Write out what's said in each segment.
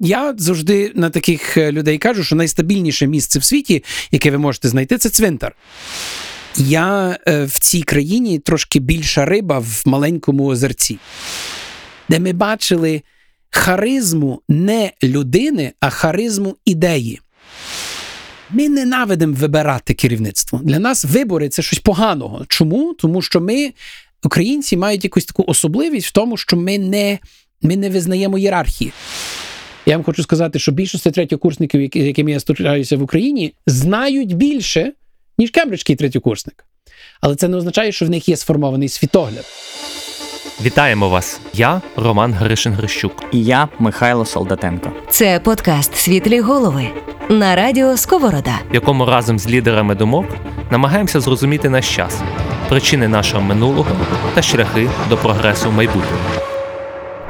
я завжди на таких е, людей кажу, що найстабільніше місце в світі, яке ви можете знайти, це цвинтар. Я е, в цій країні трошки більша риба в маленькому озерці, де ми бачили харизму не людини, а харизму ідеї. Ми ненавидимо вибирати керівництво. Для нас вибори це щось поганого. Чому? Тому що ми, українці, мають якусь таку особливість в тому, що ми не, ми не визнаємо ієрархії. Я вам хочу сказати, що більшість третьокурсників, з якими я стучаюся в Україні, знають більше, ніж кембриджський третьокурсник. Але це не означає, що в них є сформований світогляд. Вітаємо вас! Я Роман Гришин Грищук. І я Михайло Солдатенко. Це подкаст Світлі голови на радіо Сковорода. в якому разом з лідерами думок намагаємося зрозуміти наш час, причини нашого минулого та шляхи до прогресу в майбутньому.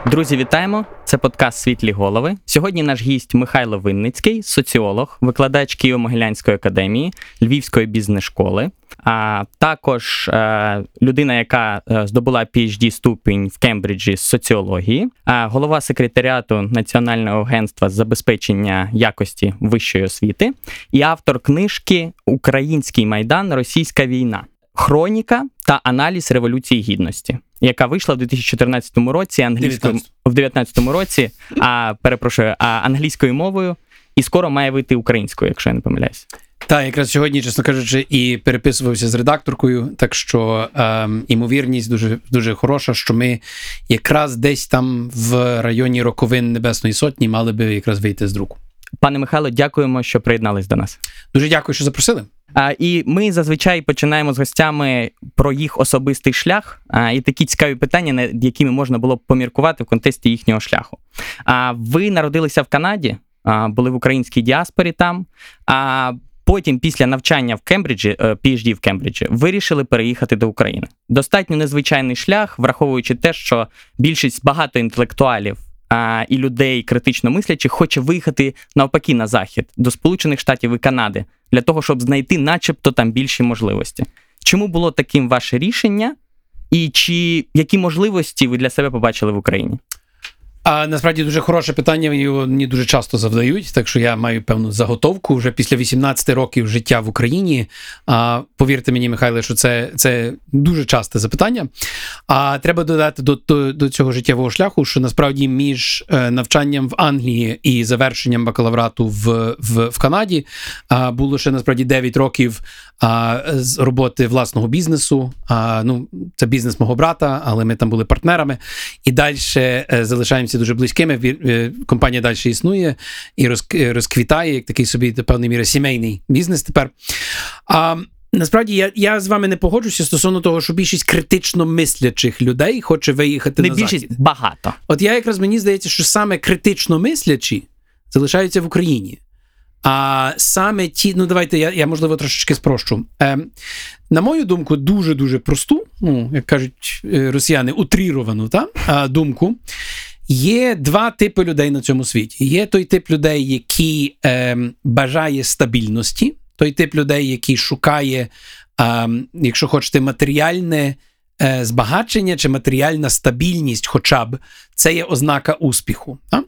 Друзі, вітаємо! Це подкаст Світлі голови. Сьогодні наш гість Михайло Винницький, соціолог, викладач Києво-Могилянської академії, Львівської бізнес-школи, а також е, людина, яка е, здобула phd ступінь в Кембриджі з соціології, а голова секретаріату Національного агентства з забезпечення якості вищої освіти і автор книжки Український майдан Російська війна. Хроніка та аналіз революції гідності, яка вийшла в 2014 році англійською 19. в 2019 році, а перепрошую, а англійською мовою, і скоро має вийти українською, якщо я не помиляюсь. Так, якраз сьогодні, чесно кажучи, і переписувався з редакторкою, так що ем, імовірність дуже дуже хороша, що ми якраз десь там в районі роковин Небесної Сотні мали би якраз вийти з друку. Пане Михайло, дякуємо, що приєднались до нас. Дуже дякую, що запросили. А, і ми зазвичай починаємо з гостями про їх особистий шлях а, і такі цікаві питання, над якими можна було б поміркувати в контексті їхнього шляху. А ви народилися в Канаді, а, були в українській діаспорі там. А потім, після навчання в Кембриджі, е, PhD в Кембриджі, вирішили переїхати до України. Достатньо незвичайний шлях, враховуючи те, що більшість багато інтелектуалів. А, і людей критично мислячих хоче виїхати навпаки на захід до Сполучених Штатів і Канади для того, щоб знайти, начебто, там більші можливості. Чому було таким ваше рішення, і чи які можливості ви для себе побачили в Україні? А насправді дуже хороше питання. Його мені дуже часто завдають, так що я маю певну заготовку вже після 18 років життя в Україні. А повірте мені, Михайле, що це, це дуже часте запитання. А треба додати до, до, до цього життєвого шляху, що насправді між е, навчанням в Англії і завершенням бакалаврату в, в, в Канаді а, було ще насправді 9 років а, з роботи власного бізнесу. А, ну, це бізнес мого брата, але ми там були партнерами. І далі е, залишаємося дуже близькими. Е, Компанія далі існує і розк- розквітає, як такий собі до певної міри сімейний бізнес тепер. А, Насправді я, я з вами не погоджуся стосовно того, що більшість критично мислячих людей хоче виїхати Не на більшість захід. багато. От я якраз мені здається, що саме критично мислячі залишаються в Україні. А саме ті, ну давайте я, я можливо трошечки спрощу. Е, на мою думку, дуже дуже просту, ну як кажуть е, росіяни, утріровану та, думку. Є два типи людей на цьому світі. Є той тип людей, який е, бажає стабільності, той тип людей, який шукає, е, якщо хочете, матеріальне е, збагачення чи матеріальна стабільність, хоча б це є ознака успіху. А?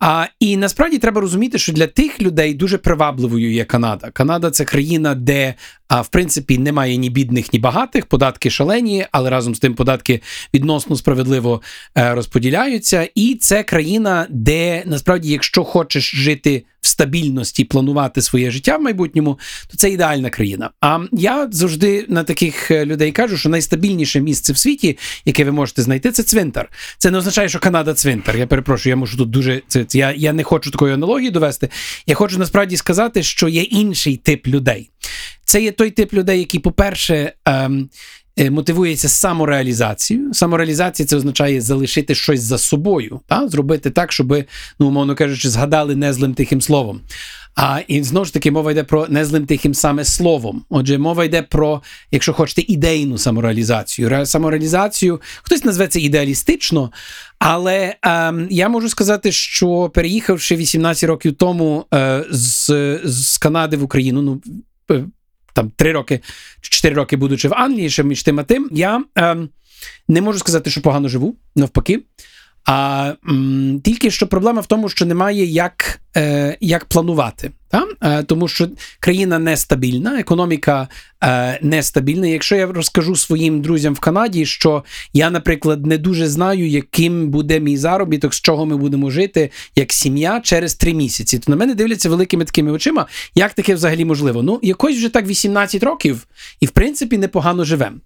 А, і насправді треба розуміти, що для тих людей дуже привабливою є Канада. Канада це країна, де а, в принципі немає ні бідних, ні багатих, податки шалені, але разом з тим податки відносно справедливо е, розподіляються. І це країна, де насправді, якщо хочеш жити в стабільності, планувати своє життя в майбутньому, то це ідеальна країна. А я завжди на таких е, людей кажу, що найстабільніше місце в світі, яке ви можете знайти, це цвинтар. Це не означає, що Канада цвинтар. Я перепрошую, я можу тут дуже це. Це- Я, я не хочу такої аналогії довести. Я хочу насправді сказати, що є інший тип людей. Це є той тип людей, які, по-перше, ем, мотивується самореалізацією. Самореалізація це означає залишити щось за собою, та? зробити так, щоб, ну, умовно кажучи, згадали незлим тихим словом. А і знову ж таки мова йде про незлим тихим саме словом. Отже, мова йде про, якщо хочете, ідейну самореалізацію. Ре- Самореалізацію, хтось назве це ідеалістично, але ем, я можу сказати, що переїхавши 18 років тому е, з, з Канади в Україну, ну е, там три роки чи 4 роки будучи в Англії, ще між тим а тим, я ем, не можу сказати, що погано живу, навпаки. А м, тільки що проблема в тому, що немає як, е, як планувати. Та? Е, тому що країна нестабільна, економіка е, нестабільна. Якщо я розкажу своїм друзям в Канаді, що я, наприклад, не дуже знаю, яким буде мій заробіток, з чого ми будемо жити як сім'я через три місяці, то на мене дивляться великими такими очима, як таке взагалі можливо. Ну, якось вже так 18 років, і в принципі непогано живемо.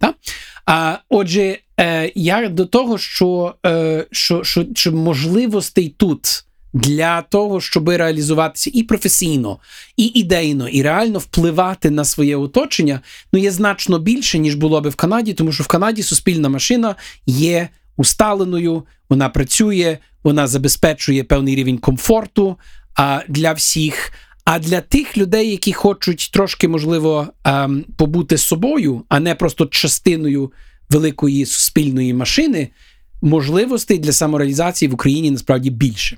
А отже, е, я до того, що, е, що, що, що можливостей тут. Для того, щоб реалізуватися і професійно, і ідейно, і реально впливати на своє оточення, ну є значно більше, ніж було би в Канаді, тому що в Канаді суспільна машина є усталеною, вона працює, вона забезпечує певний рівень комфорту а, для всіх. А для тих людей, які хочуть трошки, можливо, ем, побути собою, а не просто частиною великої суспільної машини, можливостей для самореалізації в Україні насправді більше.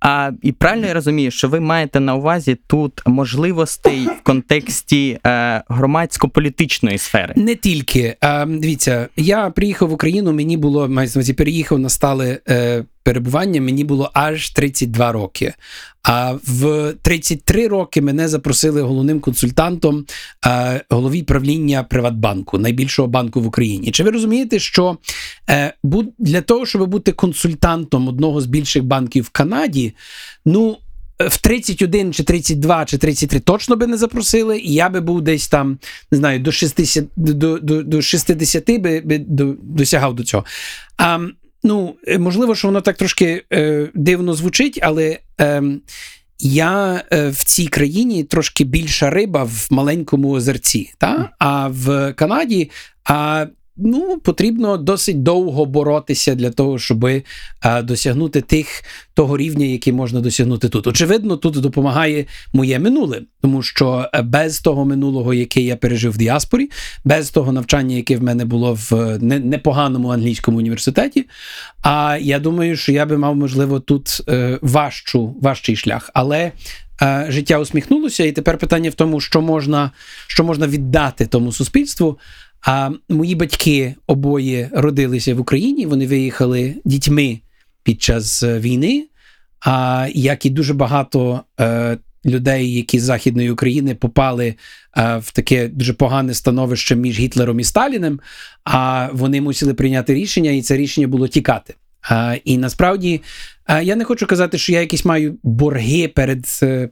А і правильно я розумію, що ви маєте на увазі тут можливостей в контексті е, громадсько-політичної сфери? Не тільки а, дивіться, я приїхав в Україну. Мені було увазі, переїхав на стале е, перебування. Мені було аж 32 роки. А в 33 роки мене запросили головним консультантом е, голові правління Приватбанку, найбільшого банку в Україні. Чи ви розумієте, що е, для того, щоб бути консультантом одного з більших банків в Канаді, ну. В 31 чи 32 чи 33 точно би не запросили, і я би був десь там, не знаю, до 60 до, до, до 60 би, би до, досягав до цього. А, Ну, можливо, що воно так трошки е, дивно звучить, але е, я е, в цій країні трошки більша риба в маленькому озерці. Та? А в Канаді а, ну, потрібно досить довго боротися для того, щоб а, досягнути тих того рівня, який можна досягнути тут. Очевидно, тут допомагає моє минуле, тому що без того минулого, яке я пережив в діаспорі, без того навчання, яке в мене було в непоганому англійському університеті. А я думаю, що я би мав можливо тут е, важчу, важчий шлях. Але е, життя усміхнулося, і тепер питання в тому, що можна, що можна віддати тому суспільству. А мої батьки обоє родилися в Україні. Вони виїхали дітьми під час війни. А як і дуже багато е, людей, які з Західної України попали е, в таке дуже погане становище між Гітлером і Сталіним, а вони мусили прийняти рішення, і це рішення було тікати. Е, і насправді я не хочу казати, що я якісь маю борги перед,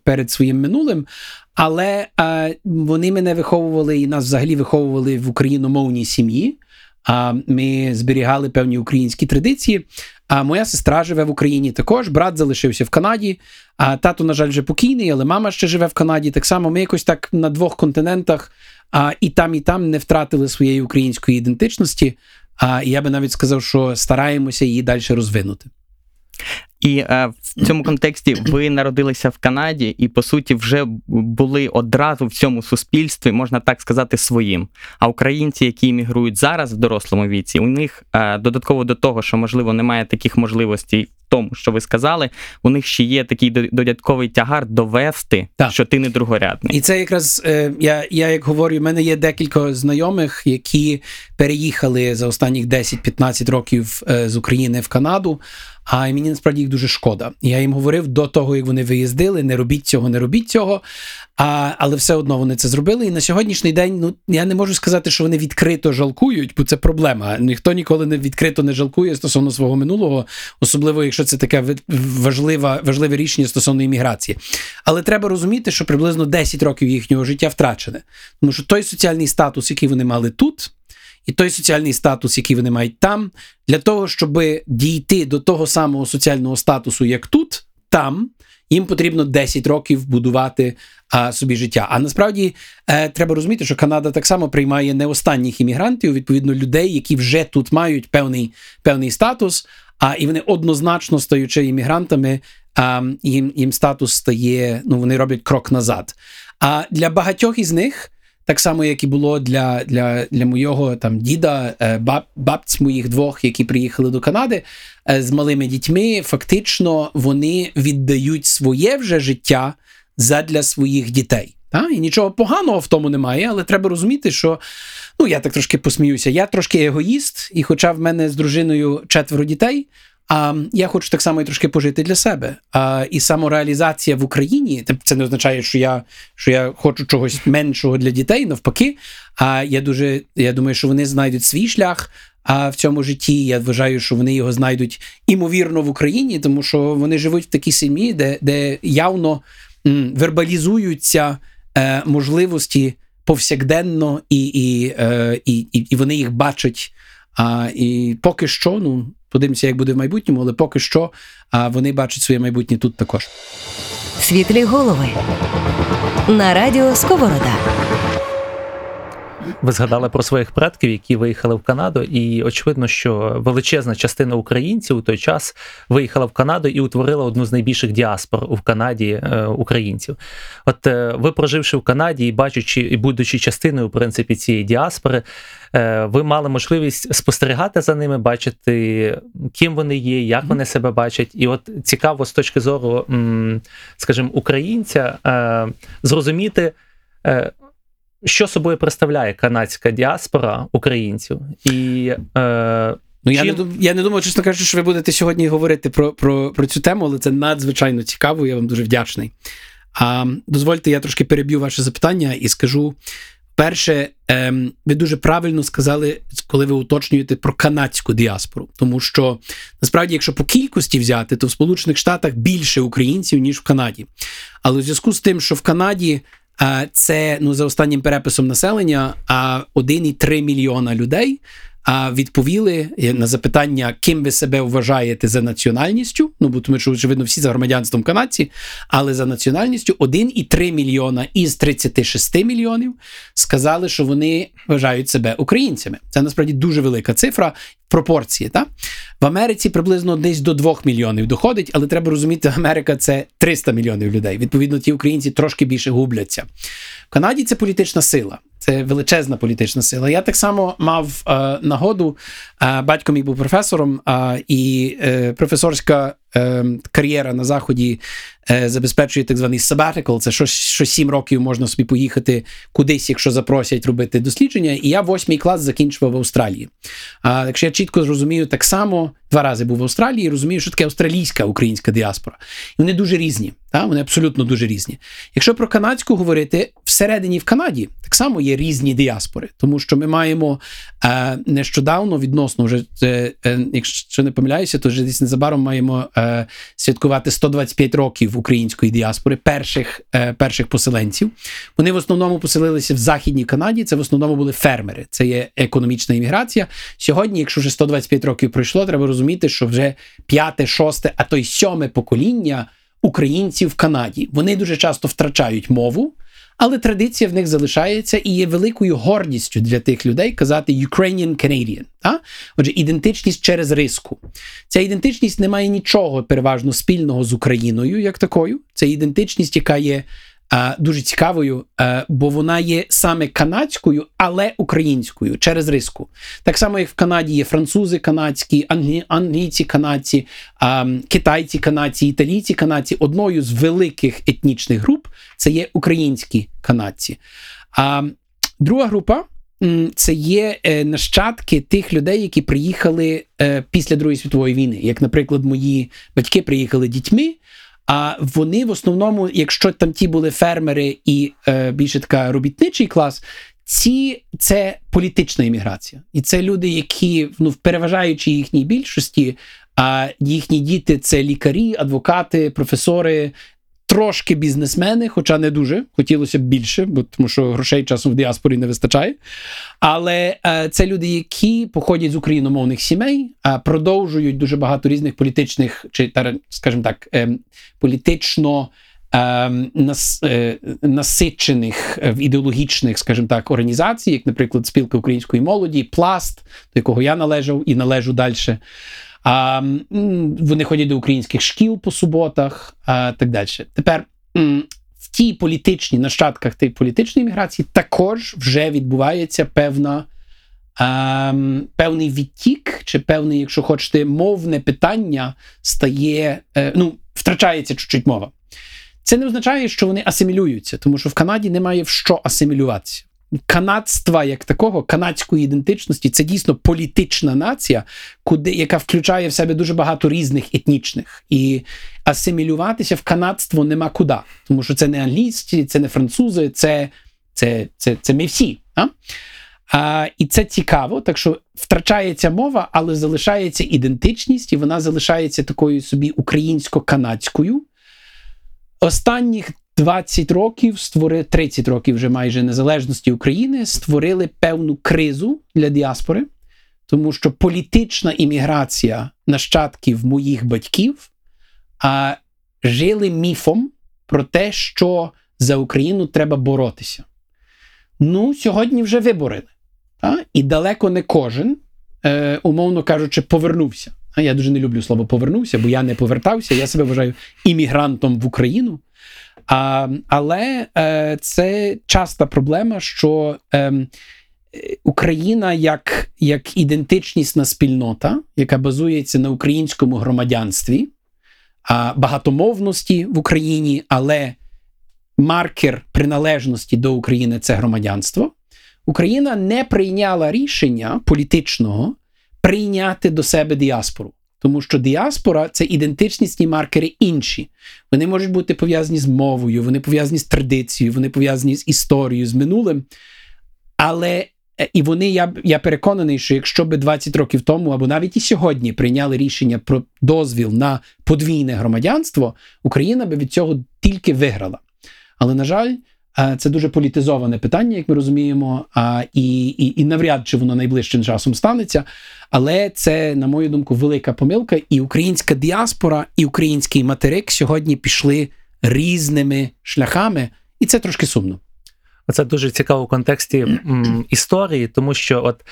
перед своїм минулим. Але а, вони мене виховували і нас взагалі виховували в україномовній сім'ї. А ми зберігали певні українські традиції. А моя сестра живе в Україні також. Брат залишився в Канаді. А тато, на жаль, вже покійний, але мама ще живе в Канаді. Так само ми якось так на двох континентах а, і там, і там не втратили своєї української ідентичності. А я би навіть сказав, що стараємося її далі розвинути. І е, в цьому контексті ви народилися в Канаді і, по суті, вже були одразу в цьому суспільстві, можна так сказати, своїм. А українці, які іммігрують зараз в дорослому віці, у них е, додатково до того, що можливо немає таких можливостей в тому, що ви сказали, у них ще є такий додатковий тягар довести, так. що ти не другорядний. І це якраз е, я, я як говорю, в мене є декілька знайомих, які переїхали за останніх 10-15 років е, з України в Канаду. А мені насправді їх дуже шкода. Я їм говорив до того, як вони виїздили, не робіть цього, не робіть цього. А, Але все одно вони це зробили. І на сьогоднішній день ну я не можу сказати, що вони відкрито жалкують, бо це проблема. Ніхто ніколи не відкрито не жалкує стосовно свого минулого, особливо якщо це таке важливе, важливе рішення стосовно імміграції. Але треба розуміти, що приблизно 10 років їхнього життя втрачене, тому що той соціальний статус, який вони мали тут і той соціальний статус, який вони мають там, для того, щоб дійти до того самого соціального статусу, як тут, там. Їм потрібно 10 років будувати а, собі життя. А насправді е, треба розуміти, що Канада так само приймає не останніх іммігрантів, відповідно, людей, які вже тут мають певний певний статус, а і вони однозначно стаючи іммігрантами, а, їм їм статус стає, ну вони роблять крок назад. А для багатьох із них так само, як і було для для, для моєго там діда, е, баб, бабць моїх двох, які приїхали до Канади е, з малими дітьми. Фактично вони віддають своє вже життя задля своїх дітей. Та? І нічого поганого в тому немає, але треба розуміти, що ну я так трошки посміюся. Я трошки егоїст, і хоча в мене з дружиною четверо дітей. А я хочу так само і трошки пожити для себе. А, І самореалізація в Україні це не означає, що я що я хочу чогось меншого для дітей, навпаки. А я дуже я думаю, що вони знайдуть свій шлях. А в цьому житті я вважаю, що вони його знайдуть імовірно в Україні, тому що вони живуть в такій сім'ї, де де явно м, вербалізуються е, можливості повсякденно, і і, е, і, і, вони їх бачать. А, І поки що, ну подивимося, як буде в майбутньому, але поки що вони бачать своє майбутнє тут також. Світлі голови на радіо Сковорода. Ви згадали про своїх предків, які виїхали в Канаду, і очевидно, що величезна частина українців у той час виїхала в Канаду і утворила одну з найбільших діаспор у Канаді е, українців. От е, ви, проживши в Канаді і бачачи і будучи частиною в принципі цієї діаспори, е, ви мали можливість спостерігати за ними, бачити, ким вони є, як вони себе бачать. І от цікаво з точки зору, скажімо, українця е, зрозуміти. Що собою представляє канадська діаспора українців? І е, Ну, я не я не думаю, чесно кажучи, що ви будете сьогодні говорити про про, про цю тему, але це надзвичайно цікаво. Я вам дуже вдячний. А, Дозвольте, я трошки переб'ю ваше запитання і скажу. Перше, ем, ви дуже правильно сказали, коли ви уточнюєте про канадську діаспору, тому що насправді, якщо по кількості взяти, то в Сполучених Штатах більше українців ніж в Канаді. Але у зв'язку з тим, що в Канаді це ну за останнім переписом населення 1,3 мільйона людей відповіли на запитання, ким ви себе вважаєте за національністю. Ну бо тому що очевидно всі за громадянством канадці, але за національністю 1,3 мільйона із 36 мільйонів сказали, що вони вважають себе українцями. Це насправді дуже велика цифра. Пропорції, та в Америці приблизно десь до 2 мільйонів доходить, але треба розуміти, Америка це 300 мільйонів людей. Відповідно, ті українці трошки більше губляться. В Канаді це політична сила. Це величезна політична сила. Я так само мав е, нагоду. Е, батько мій був професором, е, і е, професорська е, кар'єра на заході е, забезпечує так званий sabbatical. Це що, що сім років можна собі поїхати кудись, якщо запросять робити дослідження. І я восьмий клас закінчував в Австралії. А якщо я чітко зрозумію, так само два рази був в Австралії, розумію, що таке австралійська українська діаспора. І вони дуже різні. Та? Вони абсолютно дуже різні. Якщо про канадську говорити, всередині в Канаді так само є різні діаспори, тому що ми маємо е, нещодавно відносно вже е, е, якщо не помиляюся, то вже десь незабаром маємо е, святкувати 125 років української діаспори, перших е, перших поселенців. Вони в основному поселилися в Західній Канаді. Це в основному були фермери. Це є економічна імміграція. Сьогодні, якщо вже 125 років пройшло, треба розуміти, що вже п'яте, шосте, а то й сьоме покоління українців в Канаді. Вони дуже часто втрачають мову. Але традиція в них залишається і є великою гордістю для тих людей казати Ukrainian Canadian. Отже, ідентичність через риску. Ця ідентичність не має нічого переважно спільного з Україною, як такою. Це ідентичність, яка є дуже цікавою, бо вона є саме канадською, але українською через риску. Так само, як в Канаді є французи канадські, англійці канадці, китайці канадці, італійці канадці. Одною з великих етнічних груп це є українські канадці. Друга група. Це є е, нащадки тих людей, які приїхали е, після Другої світової війни. Як, наприклад, мої батьки приїхали дітьми, а вони в основному, якщо там ті були фермери і е, більше така робітничий клас, ці це політична імміграція. І це люди, які ну, в переважаючій їхній більшості, а їхні діти це лікарі, адвокати, професори, трошки бізнесмени, хоча не дуже, хотілося б більше, бо тому що грошей часом в діаспорі не вистачає. Але е, це люди, які походять з україномовних сімей, а продовжують дуже багато різних політичних, чи скажімо так, е, політично. Ем, нас, насичених е, ідеологічних, скажімо так, організацій, як, наприклад, спілка української молоді, пласт, до якого я належав і належу далі. А, Вони ходять до українських шкіл по суботах, а, так далі. Тепер в тій політичній нащадках тієї політичної міграції також вже відбувається певна. Um, певний відтік, чи певне, якщо хочете, мовне питання стає, е, ну, втрачається чуть-чуть мова. Це не означає, що вони асимілюються, тому що в Канаді немає в що асимілюватися. Канадства як такого, канадської ідентичності, це дійсно політична нація, куди яка включає в себе дуже багато різних етнічних. І асимілюватися в канадство нема куди, тому що це не англійські, це не французи, це це, це, це ми всі. А? А, І це цікаво, так що втрачається мова, але залишається ідентичність, і вона залишається такою собі українсько-канадською. Останніх 20 років створили 30 років вже майже незалежності України створили певну кризу для діаспори, тому що політична імміграція нащадків моїх батьків а, жили міфом про те, що за Україну треба боротися. Ну, сьогодні вже виборили. А? І далеко не кожен, е, умовно кажучи, повернувся. А я дуже не люблю слово повернувся, бо я не повертався. Я себе вважаю іммігрантом в Україну. А, Але е, це часта проблема, що е, Україна як як ідентичнісна спільнота, яка базується на українському громадянстві, а, багатомовності в Україні, але маркер приналежності до України це громадянство. Україна не прийняла рішення політичного прийняти до себе діаспору. Тому що діаспора це ідентичнісні маркери інші. Вони можуть бути пов'язані з мовою, вони пов'язані з традицією, вони пов'язані з історією, з минулим. Але е, і вони, я я переконаний, що якщо би 20 років тому, або навіть і сьогодні прийняли рішення про дозвіл на подвійне громадянство, Україна би від цього тільки виграла. Але, на жаль, це дуже політизоване питання, як ми розуміємо, і, і, і навряд чи воно найближчим часом станеться. Але це, на мою думку, велика помилка. І українська діаспора, і український материк сьогодні пішли різними шляхами, і це трошки сумно. Це дуже цікаво в контексті історії, тому що от.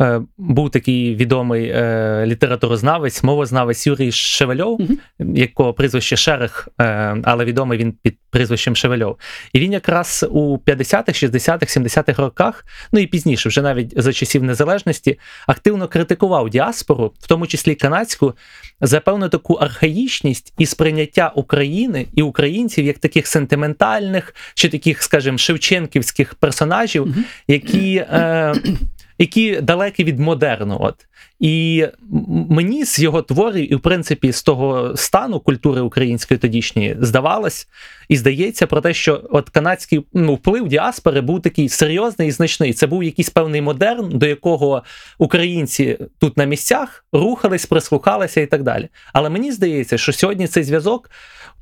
Е, був такий відомий е, літературознавець, мовознавець Юрій Шевельов, -huh. якого прізвище Шерех, е, але відомий він під прізвищем Шевельов. І він якраз у 50-х, 60-х, 70-х роках, ну і пізніше, вже навіть за часів незалежності, активно критикував діаспору, в тому числі канадську, за певну таку архаїчність і сприйняття України і українців як таких сентиментальних чи таких, скажімо, шевченківських персонажів, які. Е, які далекі від модерну. От. І мені з його творів, і в принципі з того стану культури української тодішньої здавалось і здається про те, що от канадський ну, вплив діаспори був такий серйозний і значний. Це був якийсь певний модерн, до якого українці тут на місцях рухались, прислухалися і так далі. Але мені здається, що сьогодні цей зв'язок.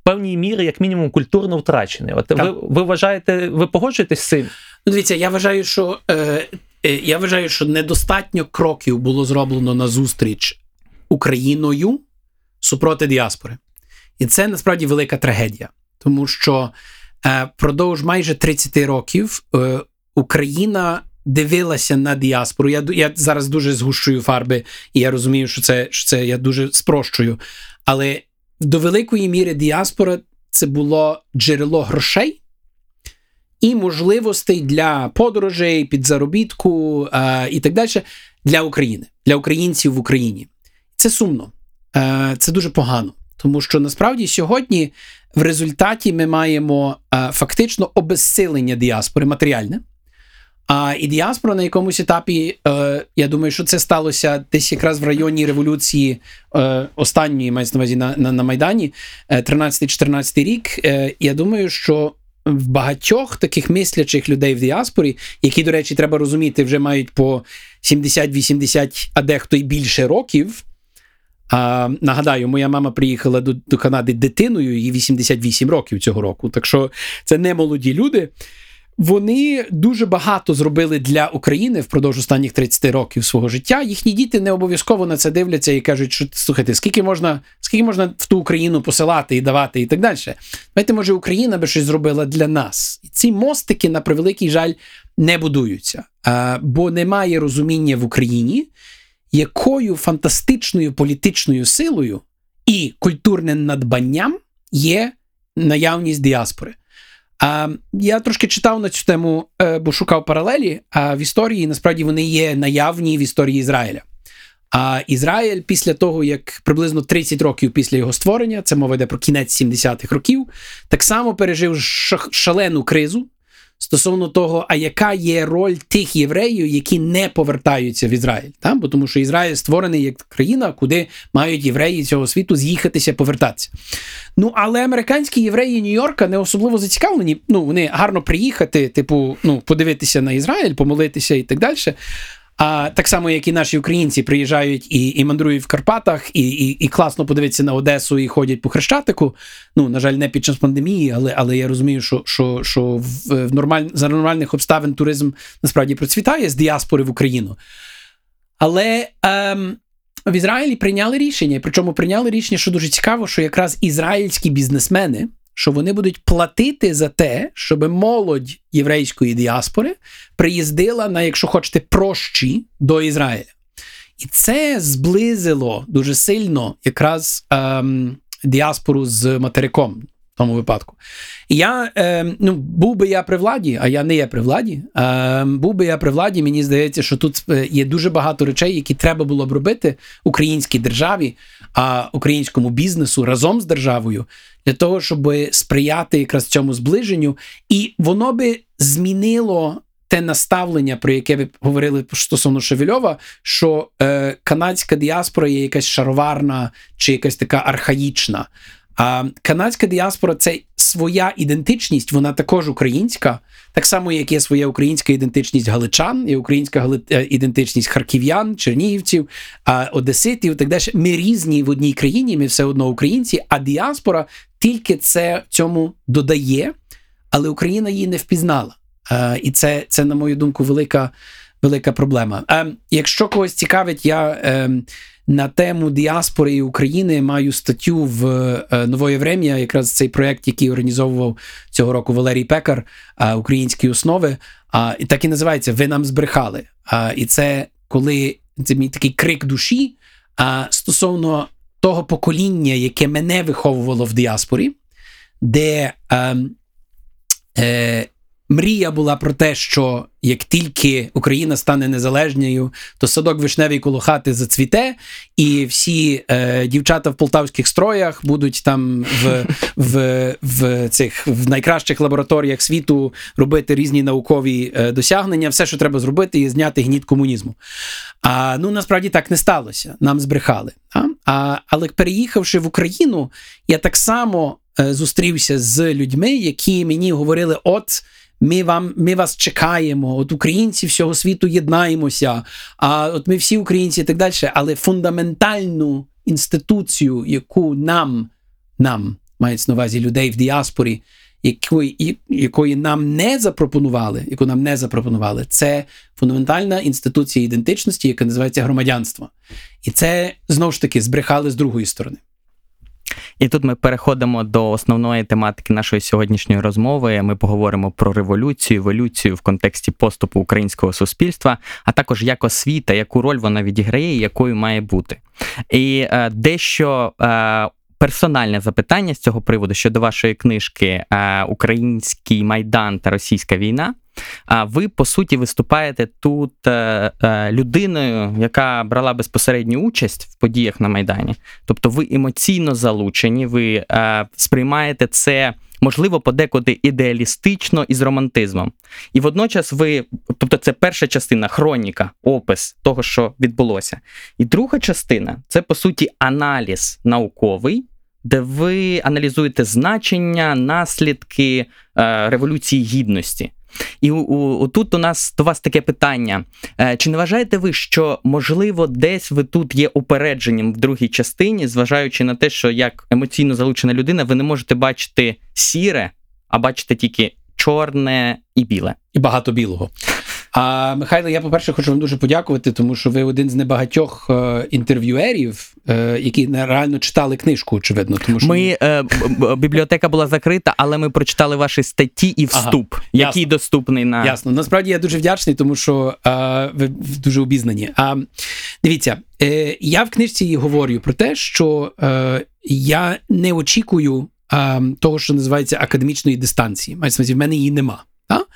в Певній мірі, як мінімум, культурно втрачений. От ви ви вважаєте, ви погоджуєтесь з цим? Ну, дивіться, я вважаю, що Е, я вважаю, що недостатньо кроків було зроблено на зустріч Україною супроти діаспори. І це насправді велика трагедія, тому що е, впродовж майже 30 років е, Україна дивилася на діаспору. Я я зараз дуже згущую фарби, і я розумію, що це, що це я дуже спрощую. Але до великої міри діаспора це було джерело грошей і можливостей для подорожей, підзаробітку е, і так далі для України, для українців в Україні. Це сумно, е, це дуже погано, тому що насправді сьогодні в результаті ми маємо е, фактично обезсилення діаспори матеріальне. А і діаспора на якомусь етапі, е, я думаю, що це сталося десь якраз в районі революції е, останньої мається на увазі на, на, на Майдані, 13-14 е, рік. Е, я думаю, що в багатьох таких мислячих людей в діаспорі, які, до речі, треба розуміти, вже мають по 70-80, а дехто й більше років. А, Нагадаю, моя мама приїхала до, до Канади дитиною, їй 88 років цього року. Так що це не молоді люди. Вони дуже багато зробили для України впродовж останніх 30 років свого життя. Їхні діти не обов'язково на це дивляться і кажуть, що слухайте, скільки можна скільки можна в ту Україну посилати і давати, і так далі. Знаєте, може, Україна би щось зробила для нас. І ці мостики, на превеликий жаль, не будуються, бо немає розуміння в Україні, якою фантастичною політичною силою і культурним надбанням є наявність діаспори. А я трошки читав на цю тему, е, бо шукав паралелі. А в історії насправді вони є наявні в історії Ізраїля. А Ізраїль після того, як приблизно 30 років після його створення, це мова йде про кінець 70-х років, так само пережив шалену кризу стосовно того, а яка є роль тих євреїв, які не повертаються в Ізраїль. Та? Бо тому що Ізраїль створений як країна, куди мають євреї цього світу з'їхатися, повертатися. Ну, але американські євреї Нью-Йорка не особливо зацікавлені. Ну, вони гарно приїхати, типу, ну, подивитися на Ізраїль, помолитися і так далі. А так само, як і наші українці приїжджають і і мандрують в Карпатах, і і, і класно подивитися на Одесу і ходять по Хрещатику. Ну, на жаль, не під час пандемії, але але я розумію, що що, що в, в нормаль, за нормальних обставин туризм насправді процвітає з діаспори в Україну. Але ем, в Ізраїлі прийняли рішення, причому прийняли рішення, що дуже цікаво, що якраз ізраїльські бізнесмени що вони будуть платити за те, щоб молодь єврейської діаспори приїздила на, якщо хочете, прощі до Ізраїля. І це зблизило дуже сильно якраз ем, діаспору з материком в тому випадку. Я ем, ну, був би я при владі, а я не є при владі. Ем, був би я при владі, мені здається, що тут е, є дуже багато речей, які треба було б робити українській державі, а українському бізнесу разом з державою для того, щоб сприяти якраз цьому зближенню, і воно би змінило. Те наставлення, про яке ви говорили стосовно Шевельова, що е, канадська діаспора є якась шароварна чи якась така архаїчна. А канадська діаспора це своя ідентичність, вона також українська, так само, як є своя українська ідентичність галичан, і українська е, ідентичність харків'ян, чернігівців, одеситів. Так далі. Ми різні в одній країні, ми все одно українці, а діаспора тільки це цьому додає, але Україна її не впізнала. І це, це на мою думку, велика велика проблема. Якщо когось цікавить, я ем, на тему діаспори і України маю статтю в е, Нової Врем'я, якраз цей проєкт, який організовував цього року Валерій Пекар, українські основи. І так і називається Ви нам збрехали. І це коли це мій такий крик душі стосовно того покоління, яке мене виховувало в діаспорі, де е, е, мрія була про те, що як тільки Україна стане незалежною, то садок вишневий коло хати зацвіте, і всі е, дівчата в полтавських строях будуть там в в, в цих в найкращих лабораторіях світу робити різні наукові е, досягнення. Все, що треба зробити, і зняти гніт комунізму. А ну насправді так не сталося. Нам збрехали. А, а але переїхавши в Україну, я так само е, зустрівся з людьми, які мені говорили: от. Ми вам, ми вас чекаємо, от українці всього світу єднаємося, а от ми всі українці і так далі. Але фундаментальну інституцію, яку нам, нам мається на увазі людей в діаспорі, якої якої нам не запропонували, яку нам не запропонували, це фундаментальна інституція ідентичності, яка називається громадянство. І це знову ж таки збрехали з другої сторони. І тут ми переходимо до основної тематики нашої сьогоднішньої розмови. Ми поговоримо про революцію, еволюцію в контексті поступу українського суспільства, а також як освіта, яку роль вона відіграє і якою має бути. І е, дещо. Е, Персональне запитання з цього приводу щодо вашої книжки е, Український майдан та російська війна. А ви по суті виступаєте тут е, е, людиною, яка брала безпосередню участь в подіях на Майдані. Тобто ви емоційно залучені, ви е, сприймаєте це. Можливо, подекуди ідеалістично і з романтизмом. І водночас ви, тобто, це перша частина, хроніка, опис того, що відбулося. І друга частина це по суті аналіз науковий, де ви аналізуєте значення, наслідки е, революції гідності. І у, у, тут у нас до вас таке питання: е, чи не вважаєте ви, що можливо десь ви тут є упередженням в другій частині, зважаючи на те, що як емоційно залучена людина, ви не можете бачити сіре, а бачите тільки чорне і біле, і багато білого. А Михайло, я, по-перше, хочу вам дуже подякувати, тому що ви один з небагатьох е, інтерв'юерів, е, які реально читали книжку, очевидно. Тому що ми е, бібліотека була закрита, але ми прочитали ваші статті і вступ, ага, який ясно. доступний на ясно. Насправді я дуже вдячний, тому що е, ви дуже обізнані. А дивіться, е, я в книжці говорю про те, що е, я не очікую е, того, що називається академічної дистанції. Мається в мене її нема. Так?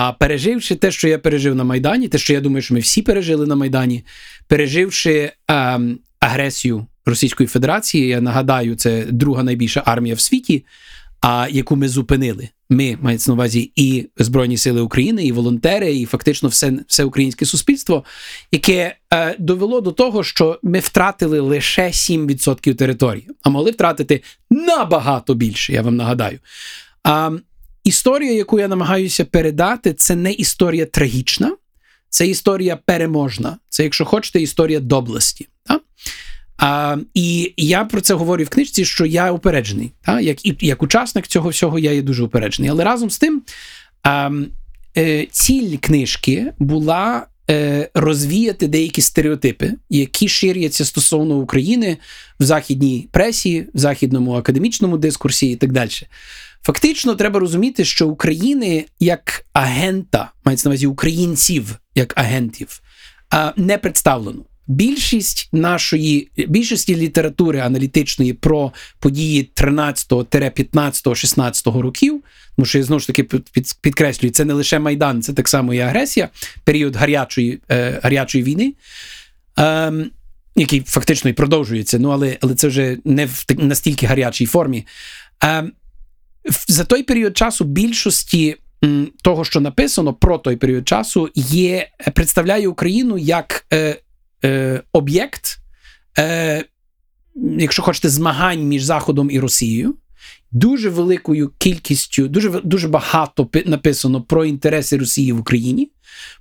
А переживши те, що я пережив на Майдані, те, що я думаю, що ми всі пережили на Майдані, переживши е, агресію Російської Федерації, я нагадаю, це друга найбільша армія в світі. а яку ми зупинили. Ми мається на увазі і Збройні Сили України, і волонтери, і фактично все все українське суспільство, яке е, довело до того, що ми втратили лише 7% території, а могли втратити набагато більше. Я вам нагадаю. А історія, яку я намагаюся передати, це не історія трагічна, це історія переможна. Це, якщо хочете, історія доблесті. Так? А, І я про це говорю в книжці, що я упереджений. Та? Як і як учасник цього всього, я є дуже упереджений. Але разом з тим, а, е, ціль книжки була е, розвіяти деякі стереотипи, які ширяться стосовно України в західній пресі, в західному академічному дискурсі і так далі. Фактично, треба розуміти, що України як агента, мається на увазі українців як агентів, не представлено більшість нашої більшості літератури аналітичної про події 13-15, 16 років, тому що я знову ж таки підкреслюю, це не лише Майдан, це так само і агресія, період гарячої е, гарячої війни. Е, який фактично і продовжується, ну але але це вже не в настільки гарячій формі. Е, За той період часу більшості того, що написано про той період часу, є представляє Україну як е, е, об'єкт, е, якщо хочете, змагань між Заходом і Росією. Дуже великою кількістю, дуже дуже багато написано про інтереси Росії в Україні,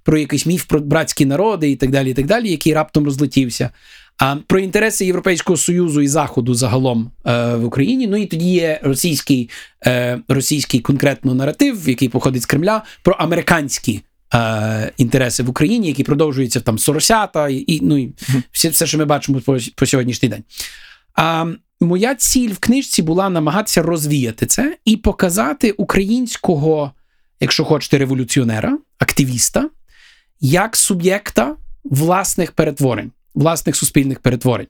про якийсь міф про братські народи і так далі, і так далі, який раптом розлетівся. А про інтереси Європейського Союзу і Заходу загалом е, в Україні. Ну і тоді є російський е, російський конкретно наратив, який походить з Кремля, про американські е, інтереси в Україні, які продовжуються там соросята, і ну і все, все, що ми бачимо по, по сьогоднішній день. А моя ціль в книжці була намагатися розвіяти це і показати українського, якщо хочете, революціонера, активіста, як суб'єкта власних перетворень, власних суспільних перетворень.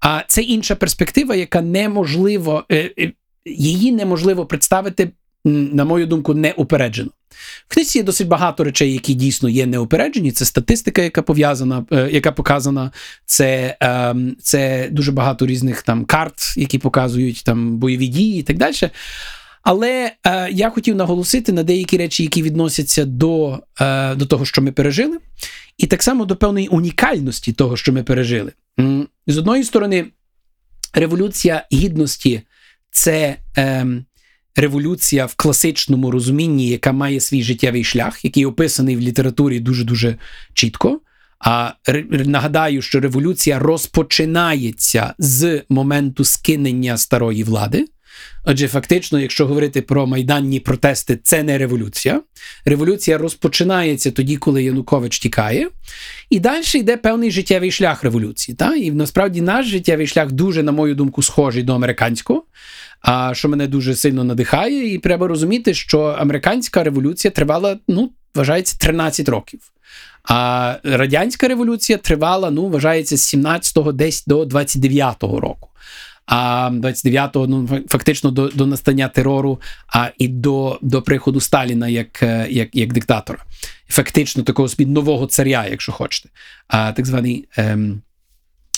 А це інша перспектива, яка неможливо, е, е, її неможливо представити, на мою думку, неупереджено. В книжці є досить багато речей, які дійсно є неупереджені. Це статистика, яка пов'язана, е, яка показана, це е, це дуже багато різних там карт, які показують там бойові дії і так далі. Але е, я хотів наголосити на деякі речі, які відносяться до, е, до того, що ми пережили, і так само до певної унікальності того, що ми пережили. З одної сторони, революція гідності це. Е, революція в класичному розумінні, яка має свій життєвий шлях, який описаний в літературі дуже дуже чітко. А нагадаю, що революція розпочинається з моменту скинення старої влади. Отже, фактично, якщо говорити про майданні протести, це не революція. Революція розпочинається тоді, коли Янукович тікає, і далі йде певний життєвий шлях революції. Та? І насправді наш життєвий шлях дуже, на мою думку, схожий до американського а що мене дуже сильно надихає, і треба розуміти, що американська революція тривала, ну, вважається, 13 років. А радянська революція тривала, ну, вважається, з 17-го десь до 29-го року. А 29-го, ну, фактично до до настання терору, а і до до приходу Сталіна як як, як диктатора. Фактично такого собі нового царя, якщо хочете. А так званий. Ем,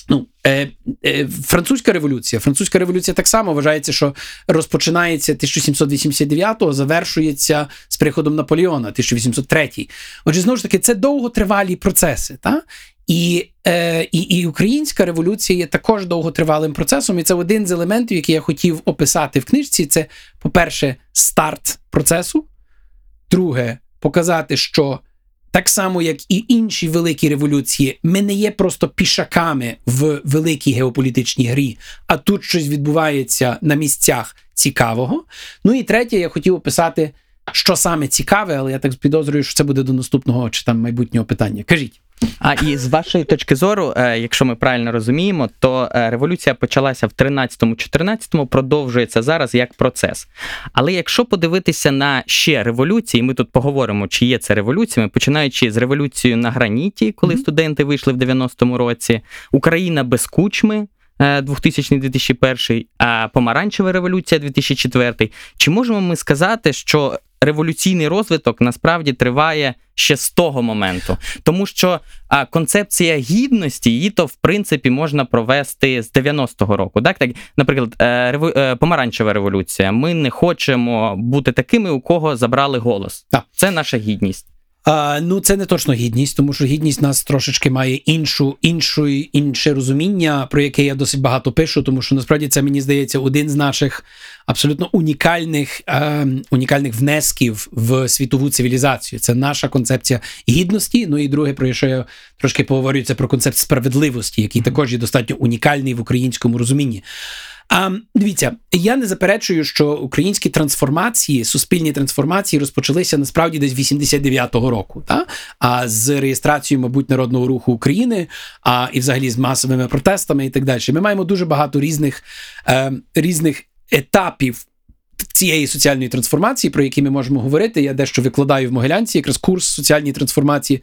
Ну, е, е, Французька революція. Французька революція так само вважається, що розпочинається 1789-го, завершується з приходом Наполеона, 1803 Отже, знову ж таки, це довготривалі процеси. Та? І е, і, і українська революція є також довготривалим процесом. І це один з елементів, який я хотів описати в книжці. Це, по-перше, старт процесу. Друге, показати, що так само, як і інші великі революції, ми не є просто пішаками в великій геополітичній грі, а тут щось відбувається на місцях цікавого. Ну і третє, я хотів описати, що саме цікаве, але я так підозрюю, що це буде до наступного чи там майбутнього питання. Кажіть. А і з вашої точки зору, е, якщо ми правильно розуміємо, то е, революція почалася в 13-14, продовжується зараз як процес. Але якщо подивитися на ще революції, ми тут поговоримо, чи є це революціями, починаючи з революцією на граніті, коли mm-hmm. студенти вийшли в 90-му році, Україна без кучми. 2000-2001, е, а помаранчева революція 2004. Чи можемо ми сказати, що революційний розвиток насправді триває ще з того моменту, тому що а, концепція гідності її то в принципі можна провести з 90-го року. Так, так, наприклад, е, реву... е, помаранчева революція. Ми не хочемо бути такими, у кого забрали голос. Так. Це наша гідність. А, ну, це не точно гідність, тому що гідність нас трошечки має іншу, іншу, інше розуміння, про яке я досить багато пишу, тому що насправді це мені здається один з наших абсолютно унікальних, е, унікальних внесків в світову цивілізацію. Це наша концепція гідності. Ну і друге, про що я трошки поговорю, це про концепт справедливості, який також є достатньо унікальний в українському розумінні. А, Дивіться, я не заперечую, що українські трансформації, суспільні трансформації розпочалися насправді десь 89-го року, та? а з реєстрацією, мабуть, народного руху України, а і взагалі з масовими протестами і так далі. Ми маємо дуже багато різних, е, різних етапів. Цієї соціальної трансформації, про які ми можемо говорити, я дещо викладаю в Могилянці, якраз курс соціальної трансформації.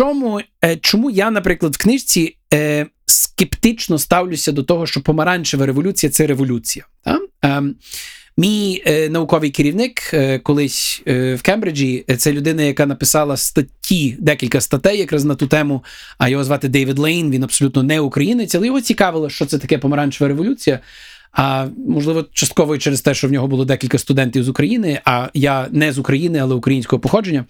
Чому, е, Чому я, наприклад, в книжці е, скептично ставлюся до того, що помаранчева революція це революція. Так? Ем, Мій е, науковий керівник е, колись е, в Кембриджі це людина, яка написала статті, декілька статей, якраз на ту тему. А його звати Дейвід Лейн. Він абсолютно не українець, але його цікавило, що це таке помаранчева революція. А можливо, частково через те, що в нього було декілька студентів з України, а я не з України, але українського походження.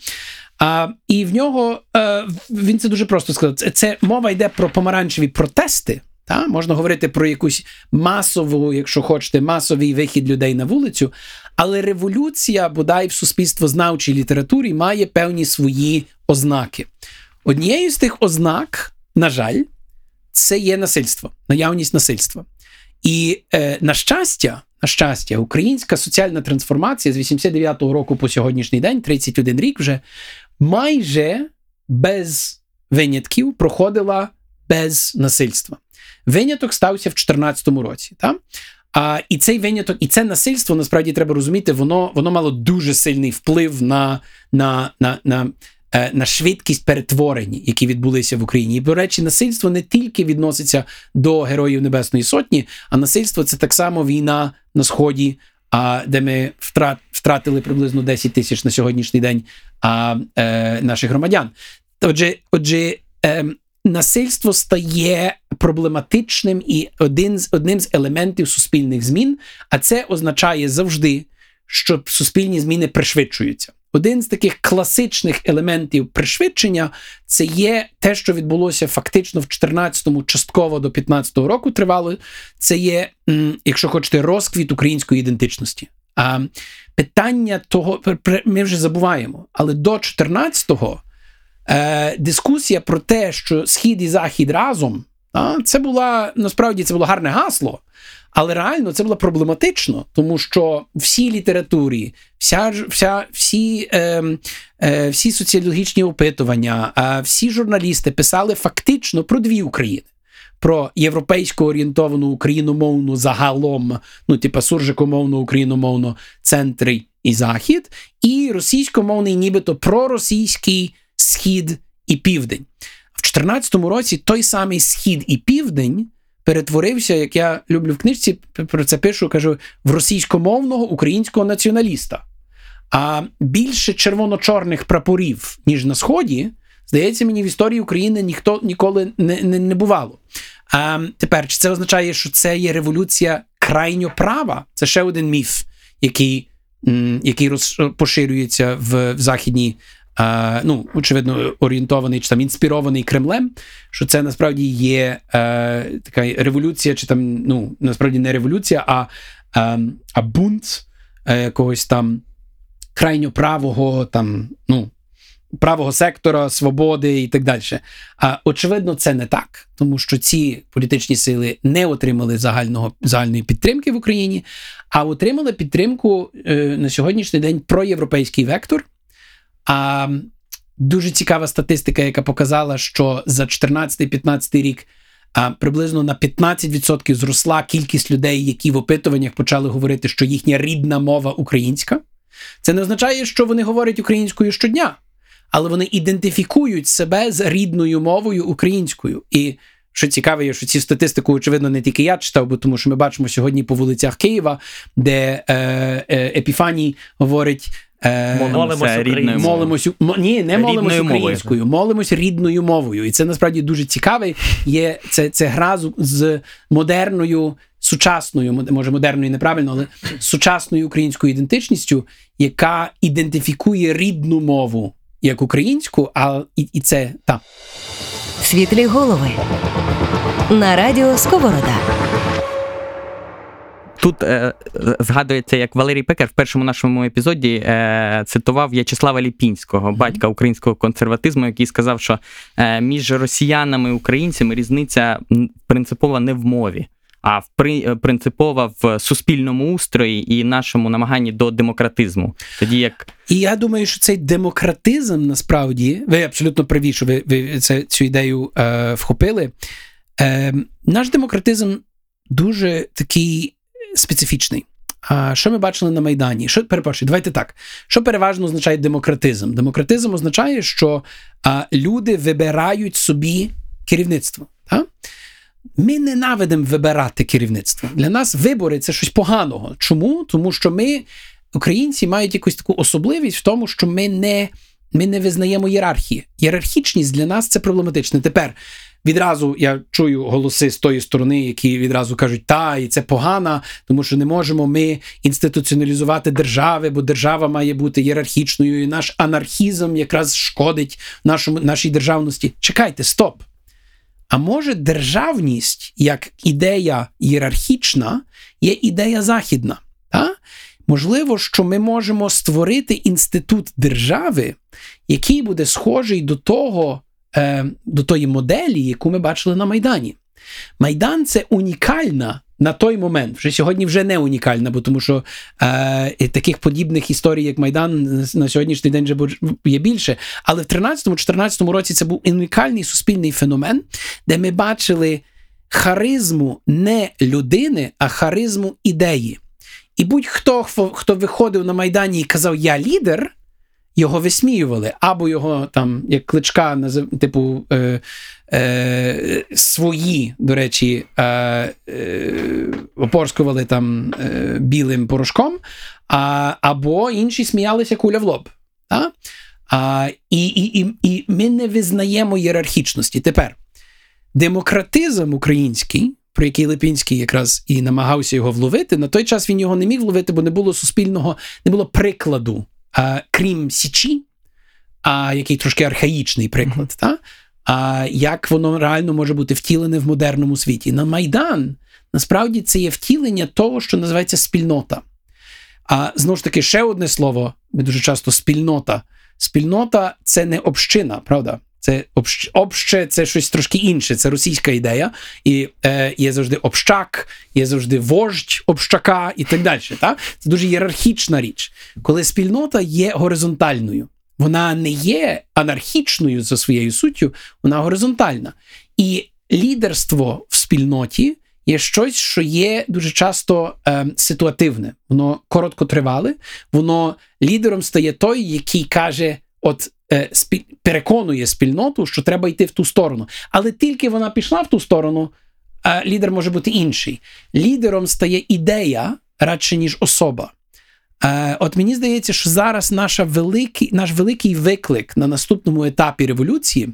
А, І в нього е, він це дуже просто сказав. Це, це мова йде про помаранчеві протести. Та? Можна говорити про якусь масову, якщо хочете, масовий вихід людей на вулицю. Але революція, бодай в суспільствознавчій літературі, має певні свої ознаки. Однією з тих ознак, на жаль, це є насильство, наявність насильства. І е, на щастя, на щастя, українська соціальна трансформація з 89-го року по сьогоднішній день, 31 рік вже, майже без винятків проходила без насильства. Виняток стався в 2014 році. Так? А, І цей виняток, і це насильство насправді треба розуміти, воно воно мало дуже сильний вплив на на, на, на, е, на швидкість перетворень, які відбулися в Україні. І, до речі, насильство не тільки відноситься до Героїв Небесної Сотні, а насильство це так само війна на Сході, а, де ми втратили приблизно 10 тисяч на сьогоднішній день а, е, наших громадян. Отже, отже, е, насильство стає проблематичним і один з одним з елементів суспільних змін, а це означає завжди, що суспільні зміни пришвидшуються. Один з таких класичних елементів пришвидшення це є те, що відбулося фактично в 14-му, частково до 15-го року тривало. Це є, якщо хочете, розквіт української ідентичності. А питання того, ми вже забуваємо, але до 14-го е, дискусія про те, що схід і захід разом, а, це була насправді це було гарне гасло. Але реально це було проблематично, тому що всі літературі, вся вся, всі е, е, всі соціологічні опитування, е, всі журналісти писали фактично про дві України. Про європейсько орієнтовану україномовну загалом, ну, типа суржикомовну, україномовну центри і захід, і російськомовний, нібито проросійський схід і південь. В 2014 році той самий схід і південь перетворився, як я люблю в книжці, про це пишу, кажу, в російськомовного українського націоналіста. А більше червоно-чорних прапорів, ніж на Сході, здається, мені в історії України ніхто ніколи не не, не бувало. А тепер, чи це означає, що це є революція крайньо права? Це ще один міф, який який роз, поширюється в, в західній е, ну, очевидно, орієнтований чи там інспірований Кремлем, що це насправді є е, така революція, чи там, ну, насправді не революція, а е, а бунт е, когось там крайньо правого, там, ну, правого сектора, свободи і так далі. А очевидно, це не так, тому що ці політичні сили не отримали загального загальної підтримки в Україні, а отримали підтримку е, на сьогоднішній день проєвропейський вектор. А дуже цікава статистика, яка показала, що за 14-15 рік а, приблизно на 15% зросла кількість людей, які в опитуваннях почали говорити, що їхня рідна мова українська. Це не означає, що вони говорять українською щодня, але вони ідентифікують себе з рідною мовою українською. І Що цікаве, є, що цю статистику, очевидно, не тільки я читав, бо тому що ми бачимо сьогодні по вулицях Києва, де е, е, Епіфаній говорить. Е, Молимося рідною українською. Молимось ні, не молимось українською, молимось рідною мовою. І це насправді дуже цікаве. Є це, це гра з, з модерною, сучасною, може модерною неправильно, але сучасною українською ідентичністю, яка ідентифікує рідну мову як українську, а і, і це так. Світлі голови. На радіо Сковорода. Тут е, згадується, як Валерій Пекар в першому нашому епізоді е, цитував В'ячеслава Ліпінського, батька українського консерватизму, який сказав, що е, між росіянами і українцями різниця принципова не в мові, а в е, принципова в суспільному устрої і нашому намаганні до демократизму. Тоді як І я думаю, що цей демократизм насправді, ви абсолютно праві, що ви, ви це, цю ідею е, вхопили. Е, наш демократизм дуже такий специфічний. А що ми бачили на Майдані? Що перепрошую, давайте так. Що переважно означає демократизм? Демократизм означає, що а, люди вибирають собі керівництво. Так? Ми ненавидимо вибирати керівництво. Для нас вибори це щось поганого. Чому? Тому що ми, українці, мають якусь таку особливість в тому, що ми не, ми не визнаємо ієрархії. Ієрархічність для нас це проблематично. Тепер відразу я чую голоси з тої сторони, які відразу кажуть, та, і це погано, тому що не можемо ми інституціоналізувати держави, бо держава має бути ієрархічною, і наш анархізм якраз шкодить нашому, нашій державності. Чекайте, стоп. А може, державність як ідея ієрархічна є ідея західна? Та? Можливо, що ми можемо створити інститут держави, який буде схожий до того, е, до тої моделі, яку ми бачили на Майдані. Майдан це унікальна на той момент. Вже сьогодні вже не унікальна, бо тому що е, таких подібних історій, як Майдан, на сьогоднішній день вже є більше. Але в 13-14 році це був унікальний суспільний феномен, де ми бачили харизму не людини, а харизму ідеї. І будь-хто, хто- виходив на Майдані і казав Я лідер, його висміювали, або його там, як кличка, типу, е, е, свої, до речі, е, е, опорскували там е, білим порошком, а, або інші сміялися куля в лоб. Та? А, і, і, і, і ми не визнаємо ієрархічності. Тепер демократизм український. Про який Липінський якраз і намагався його вловити. На той час він його не міг вловити, бо не було суспільного, не було прикладу, а, крім Січі, а, який трошки архаїчний приклад, та? А, як воно реально може бути втілене в модерному світі. На Майдан насправді це є втілення того, що називається спільнота. А знову ж таки, ще одне слово, ми дуже часто спільнота. Спільнота це не община, правда? Це общ, обще це щось трошки інше, це російська ідея. І е, є завжди общак, є завжди вождь общака і так далі. Та? Це дуже ієрархічна річ. Коли спільнота є горизонтальною, вона не є анархічною за своєю суттю, вона горизонтальна. І лідерство в спільноті є щось, що є дуже часто е, ситуативне. Воно короткотривале, воно лідером стає той, який каже: от е, переконує спільноту, що треба йти в ту сторону. Але тільки вона пішла в ту сторону, лідер може бути інший. Лідером стає ідея радше, ніж особа. Е, от мені здається, що зараз наша великий, наш великий виклик на наступному етапі революції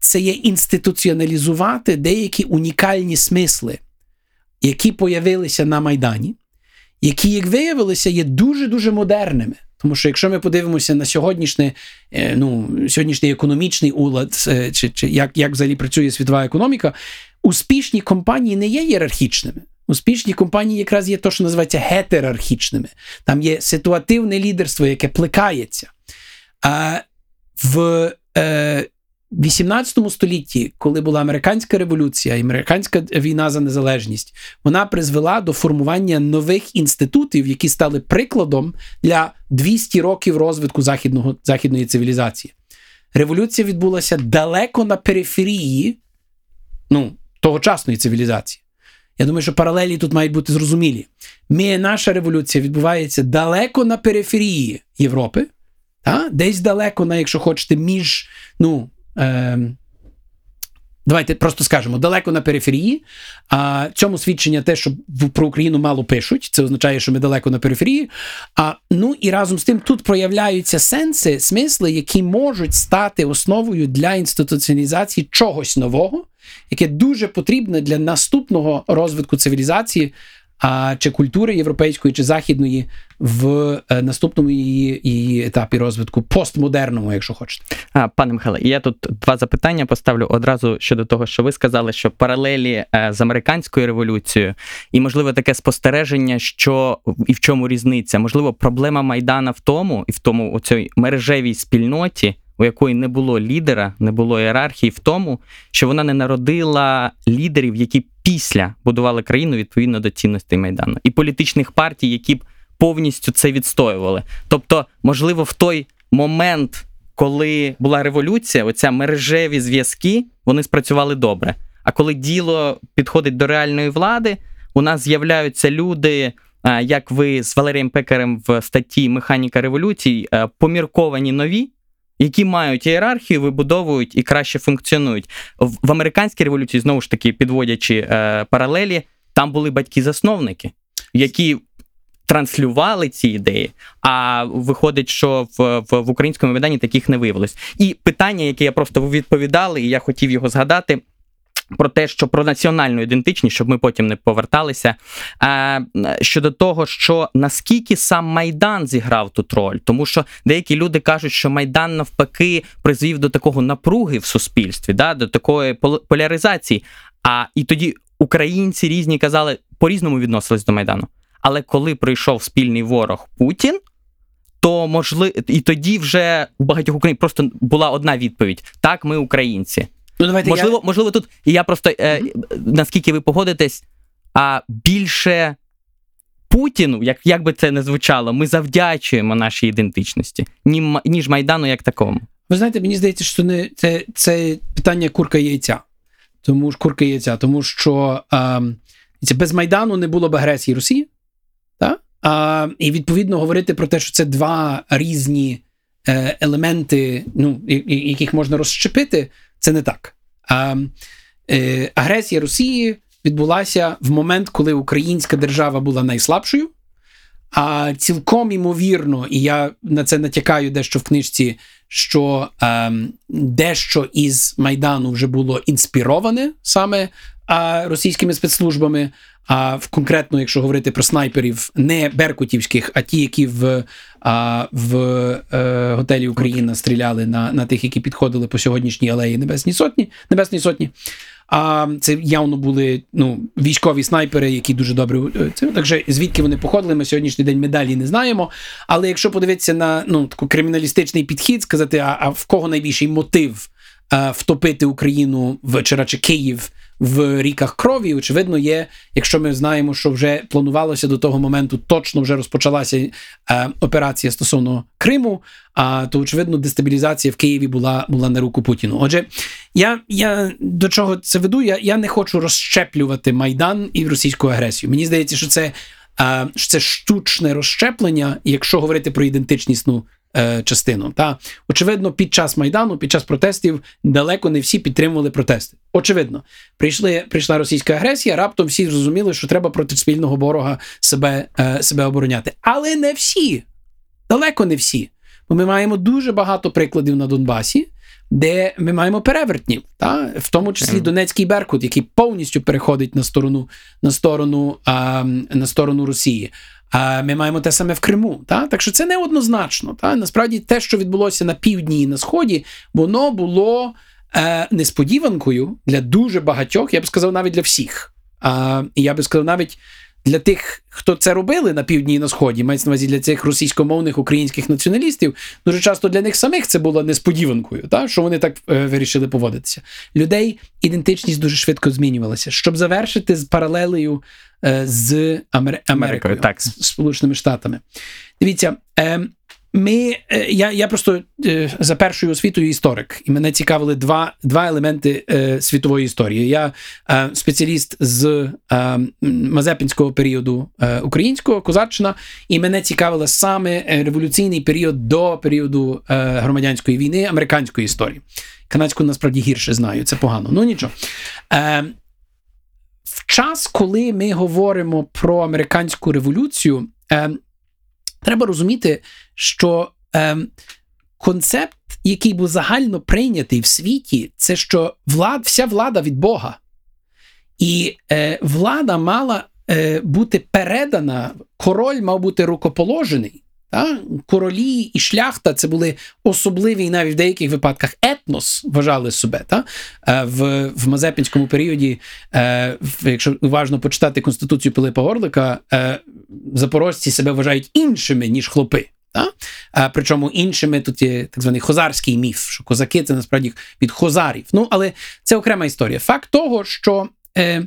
це є інституціоналізувати деякі унікальні смисли, які появилися на Майдані, які, як виявилося, є дуже-дуже модерними. Тому що якщо ми подивимося на сьогоднішнє, е, ну, сьогоднішній економічний улад, е, чи, чи як, як взагалі працює світова економіка, успішні компанії не є ієрархічними. Успішні компанії якраз є те, що називається гетерархічними. Там є ситуативне лідерство, яке плекається. А в е, 18 столітті, коли була американська революція, і американська війна за незалежність, вона призвела до формування нових інститутів, які стали прикладом для 200 років розвитку західного, західної цивілізації. Революція відбулася далеко на периферії ну, тогочасної цивілізації. Я думаю, що паралелі тут мають бути зрозумілі. Ми, наша революція відбувається далеко на периферії Європи, та? десь далеко, на, якщо хочете, між ну, е, Давайте просто скажемо далеко на периферії. А цьому свідчення те, що про Україну мало пишуть. Це означає, що ми далеко на периферії. А ну і разом з тим тут проявляються сенси, смисли, які можуть стати основою для інституціалізації чогось нового, яке дуже потрібне для наступного розвитку цивілізації. А чи культури європейської чи західної в е, наступному її, її етапі розвитку, постмодерному, якщо хочете. А, пане Михайле, я тут два запитання поставлю одразу щодо того, що ви сказали, що паралелі е, з американською революцією, і можливо таке спостереження, що і в чому різниця? Можливо, проблема Майдана в тому, і в тому у цій мережевій спільноті, у якої не було лідера, не було ієрархії, в тому, що вона не народила лідерів, які після будували країну відповідно до цінностей Майдану, і політичних партій, які б повністю це відстоювали. Тобто, можливо, в той момент коли була революція, оця мережеві зв'язки вони спрацювали добре. А коли діло підходить до реальної влади, у нас з'являються люди, як ви з Валерієм Пекарем в статті Механіка революцій, е, помірковані нові. Які мають ієрархію, вибудовують і краще функціонують в, американській революції, знову ж таки, підводячи е, паралелі, там були батьки-засновники, які транслювали ці ідеї. А виходить, що в, в, в українському виданні таких не виявилось. І питання, яке я просто відповідали, і я хотів його згадати. Про те, що про національну ідентичність, щоб ми потім не поверталися. А, щодо того, що наскільки сам Майдан зіграв тут роль, тому що деякі люди кажуть, що Майдан навпаки призвів до такого напруги в суспільстві, да, до такої пол- поляризації. А і тоді українці різні казали, по-різному відносились до Майдану. Але коли прийшов спільний ворог Путін, то можливо, і тоді вже у багатьох українців просто була одна відповідь: так, ми українці. Ну, давайте Можливо, можливо, тут і я просто е, наскільки ви погодитесь, а більше Путіну, як, як би це не звучало, ми завдячуємо нашій ідентичності, ні- ніж Майдану як такому. Ви знаєте, мені здається, що не це, це питання курка яйця. Тому ж курка яйця, тому що це без Майдану не було б агресії Росії. Так? А, і відповідно говорити про те, що це два різні е, елементи, ну, я- я- яких можна розщепити, це не так. А, е, агресія Росії відбулася в момент, коли українська держава була найслабшою. А цілком імовірно, і я на це натякаю дещо в книжці, що ем, дещо із Майдану вже було інспіроване саме е, російськими спецслужбами. А в конкретно, якщо говорити про снайперів, не беркутівських, а ті, які в, а, в е, готелі Україна стріляли на, на тих, які підходили по сьогоднішній алеї Небесній Сотні, Небесної Сотні. А це явно були ну, військові снайпери, які дуже добре е, це. Так що звідки вони походили, ми сьогоднішній день медалі не знаємо. Але якщо подивитися на ну, таку криміналістичний підхід, сказати, а, а в кого найбільший мотив а, втопити Україну в чи Київ в ріках крові, очевидно, є, якщо ми знаємо, що вже планувалося до того моменту, точно вже розпочалася е, операція стосовно Криму, а то очевидно дестабілізація в Києві була, була на руку Путіну. Отже, я, я до чого це веду? Я, я не хочу розщеплювати Майдан і російську агресію. Мені здається, що це, е, що це штучне розщеплення, якщо говорити про ідентичнісну е, частину. Та очевидно, під час майдану, під час протестів, далеко не всі підтримували протести. Очевидно, прийшли, прийшла російська агресія. Раптом всі зрозуміли, що треба проти спільного ворога себе, е, себе обороняти. Але не всі, далеко не всі. Бо ми маємо дуже багато прикладів на Донбасі. Де ми маємо перевертнів, та в тому числі Донецький Беркут, який повністю переходить на сторону на сторону, а, на сторону Росії. А ми маємо те саме в Криму. Та? Так що це неоднозначно. Та? Насправді те, що відбулося на півдні і на сході, воно було е, несподіванкою для дуже багатьох, я б сказав, навіть для всіх. І я би сказав, навіть для тих, хто це робили на півдні і на сході, мається на увазі для цих російськомовних українських націоналістів, дуже часто для них самих це було несподіванкою, та? що вони так е, вирішили поводитися. Людей ідентичність дуже швидко змінювалася. Щоб завершити з паралелею е, з Амер... Америкою, Америкою, так. з Сполученими Штатами. Дивіться, е, ми, е, я, я просто е, за першою освітою історик, і мене цікавили два два елементи е, світової історії. Я спеціаліст з Мазепінського періоду українського козаччина, і мене цікавило саме революційний період до періоду громадянської війни американської історії. Канадську насправді гірше знаю, це погано. Ну нічого. В час, коли ми говоримо про американську революцію, треба розуміти, що е, концепт, який був загально прийнятий в світі, це що влад, вся влада від Бога. І е, влада мала е, бути передана, король мав бути рукоположений. Та? Королі і шляхта це були особливі, і навіть в деяких випадках етнос вважали себе. Та? Е, в в Мазепінському періоді, е, якщо уважно почитати Конституцію Пилипа Орлика, е, запорожці себе вважають іншими, ніж хлопи. Та? А, Причому іншими тут є так званий хозарський міф, що козаки це насправді від хозарів. Ну, але це окрема історія. Факт того, що е,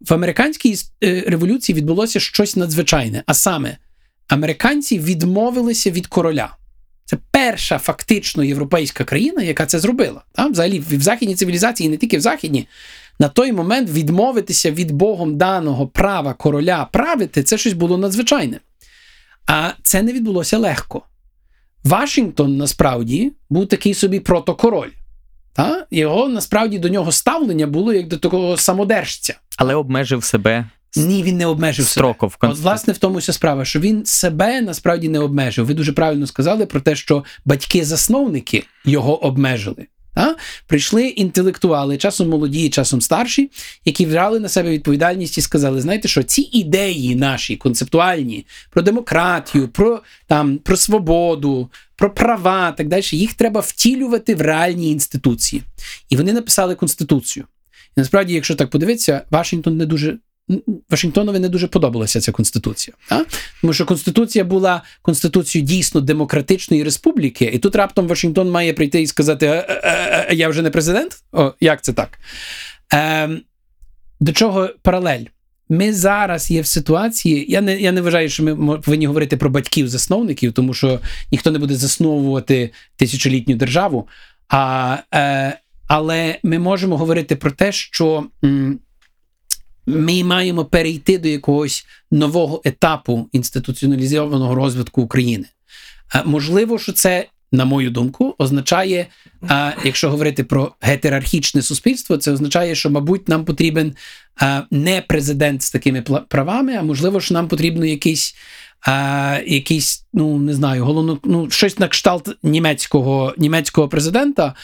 в американській е, революції відбулося щось надзвичайне, а саме американці відмовилися від короля. Це перша фактично європейська країна, яка це зробила. Там, взагалі, в західній цивілізації, не тільки в західній, на той момент відмовитися від Богом даного права короля правити це щось було надзвичайне. А це не відбулося легко. Вашингтон насправді був такий собі протокороль. Та? Його насправді до нього ставлення було як до такого самодержця. Але обмежив себе ні, він не обмежив строков. себе. От, власне, в тому вся справа, що він себе насправді не обмежив. Ви дуже правильно сказали про те, що батьки-засновники його обмежили. А? Прийшли інтелектуали, часом молоді, часом старші, які взяли на себе відповідальність і сказали: знаєте, що ці ідеї наші концептуальні про демократію, про там, про свободу, про права, так далі, їх треба втілювати в реальні інституції. І вони написали конституцію. І насправді, якщо так подивитися, Вашингтон не дуже Вашингтонові не дуже подобалася ця конституція. А? Тому що конституція була конституцією дійсно демократичної республіки, і тут раптом Вашингтон має прийти і сказати: а, а, а я вже не президент? О, Як це так? Е, До чого паралель? Ми зараз є в ситуації. Я не я не вважаю, що ми повинні говорити про батьків-засновників, тому що ніхто не буде засновувати тисячолітню державу. А, е, Але ми можемо говорити про те, що. М, ми маємо перейти до якогось нового етапу інституціоналізованого розвитку України. Можливо, що це, на мою думку, означає, якщо говорити про гетерархічне суспільство, це означає, що, мабуть, нам потрібен не президент з такими правами, а можливо, що нам потрібно якийсь. А, якийсь, ну не знаю, головно, ну щось на кшталт німецького німецького президента,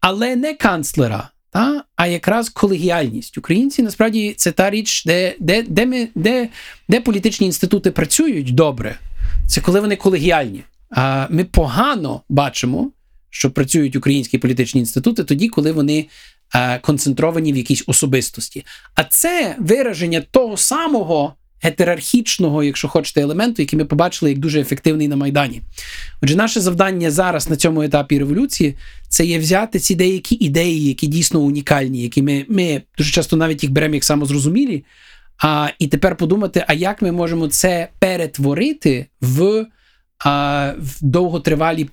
але не канцлера, та? а якраз колегіальність. Українці насправді це та річ, де де, де, ми, де, де політичні інститути працюють добре. Це коли вони колегіальні. А ми погано бачимо, що працюють українські політичні інститути тоді, коли вони а, концентровані в якійсь особистості. А це вираження того самого гетерархічного, якщо хочете, елементу, який ми побачили як дуже ефективний на Майдані. Отже, наше завдання зараз на цьому етапі революції це є взяти ці деякі ідеї, які дійсно унікальні, які ми ми дуже часто навіть їх беремо як самозрозумілі. А, І тепер подумати, а як ми можемо це перетворити в а, в довготривалі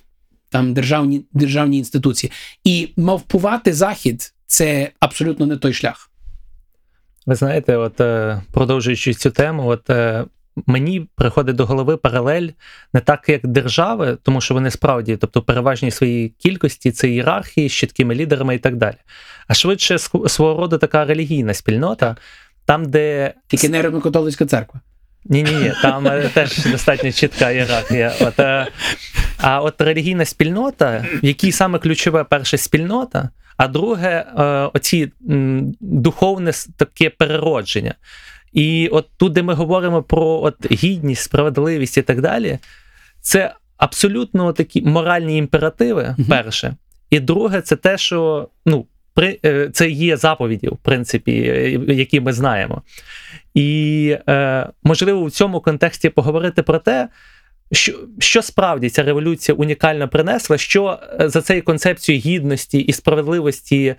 там державні державні інституції. І мавпувати захід це абсолютно не той шлях. Ви знаєте, от е, продовжуючи цю тему, от е, мені приходить до голови паралель не так, як держави, тому що вони справді, тобто переважній своїй кількості це ієрархії з чіткими лідерами і так далі. А швидше свого роду така релігійна спільнота, там, де. Тільки не римокатолицька церква. Ні, ні, ні, там е, теж достатньо чітка ієрархія. От, А от релігійна спільнота, в якій саме ключове перша спільнота. А друге, е, оці духовне таке переродження. І от тут, де ми говоримо про от гідність, справедливість і так далі, це абсолютно такі моральні імперативи, перше. І друге, це те, що ну, при, е, це є заповіді, в принципі, які ми знаємо. І е, можливо в цьому контексті поговорити про те, що, що справді ця революція унікально принесла, що е, за цією концепцією гідності і справедливості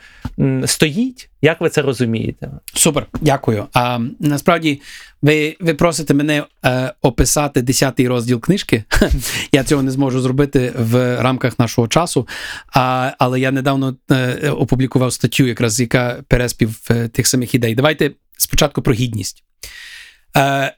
стоїть? Як ви це розумієте? Супер, дякую. А насправді ви, ви просите мене е, описати 10-й розділ книжки. я цього не зможу зробити в рамках нашого часу. А, але я недавно е, опублікував статтю, якраз яка переспів е, тих самих ідей. Давайте спочатку про гідність. Е,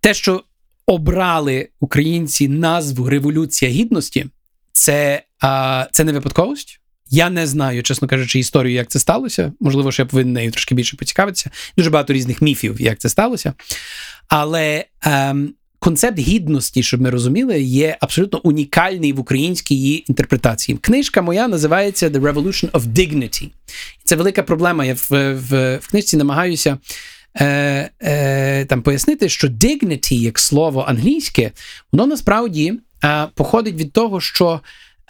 те, що обрали українці назву Революція Гідності, це, е, це не випадковість. Я не знаю, чесно кажучи, історію, як це сталося. Можливо, що я повинен нею трошки більше поцікавитися. Дуже багато різних міфів, як це сталося. Але ем, концепт гідності, щоб ми розуміли, є абсолютно унікальний в українській її інтерпретації. Книжка моя називається The Revolution of Dignity. Це велика проблема. Я в, в, в книжці намагаюся. Е, е, там пояснити, що dignity, як слово англійське, воно насправді е, походить від того, що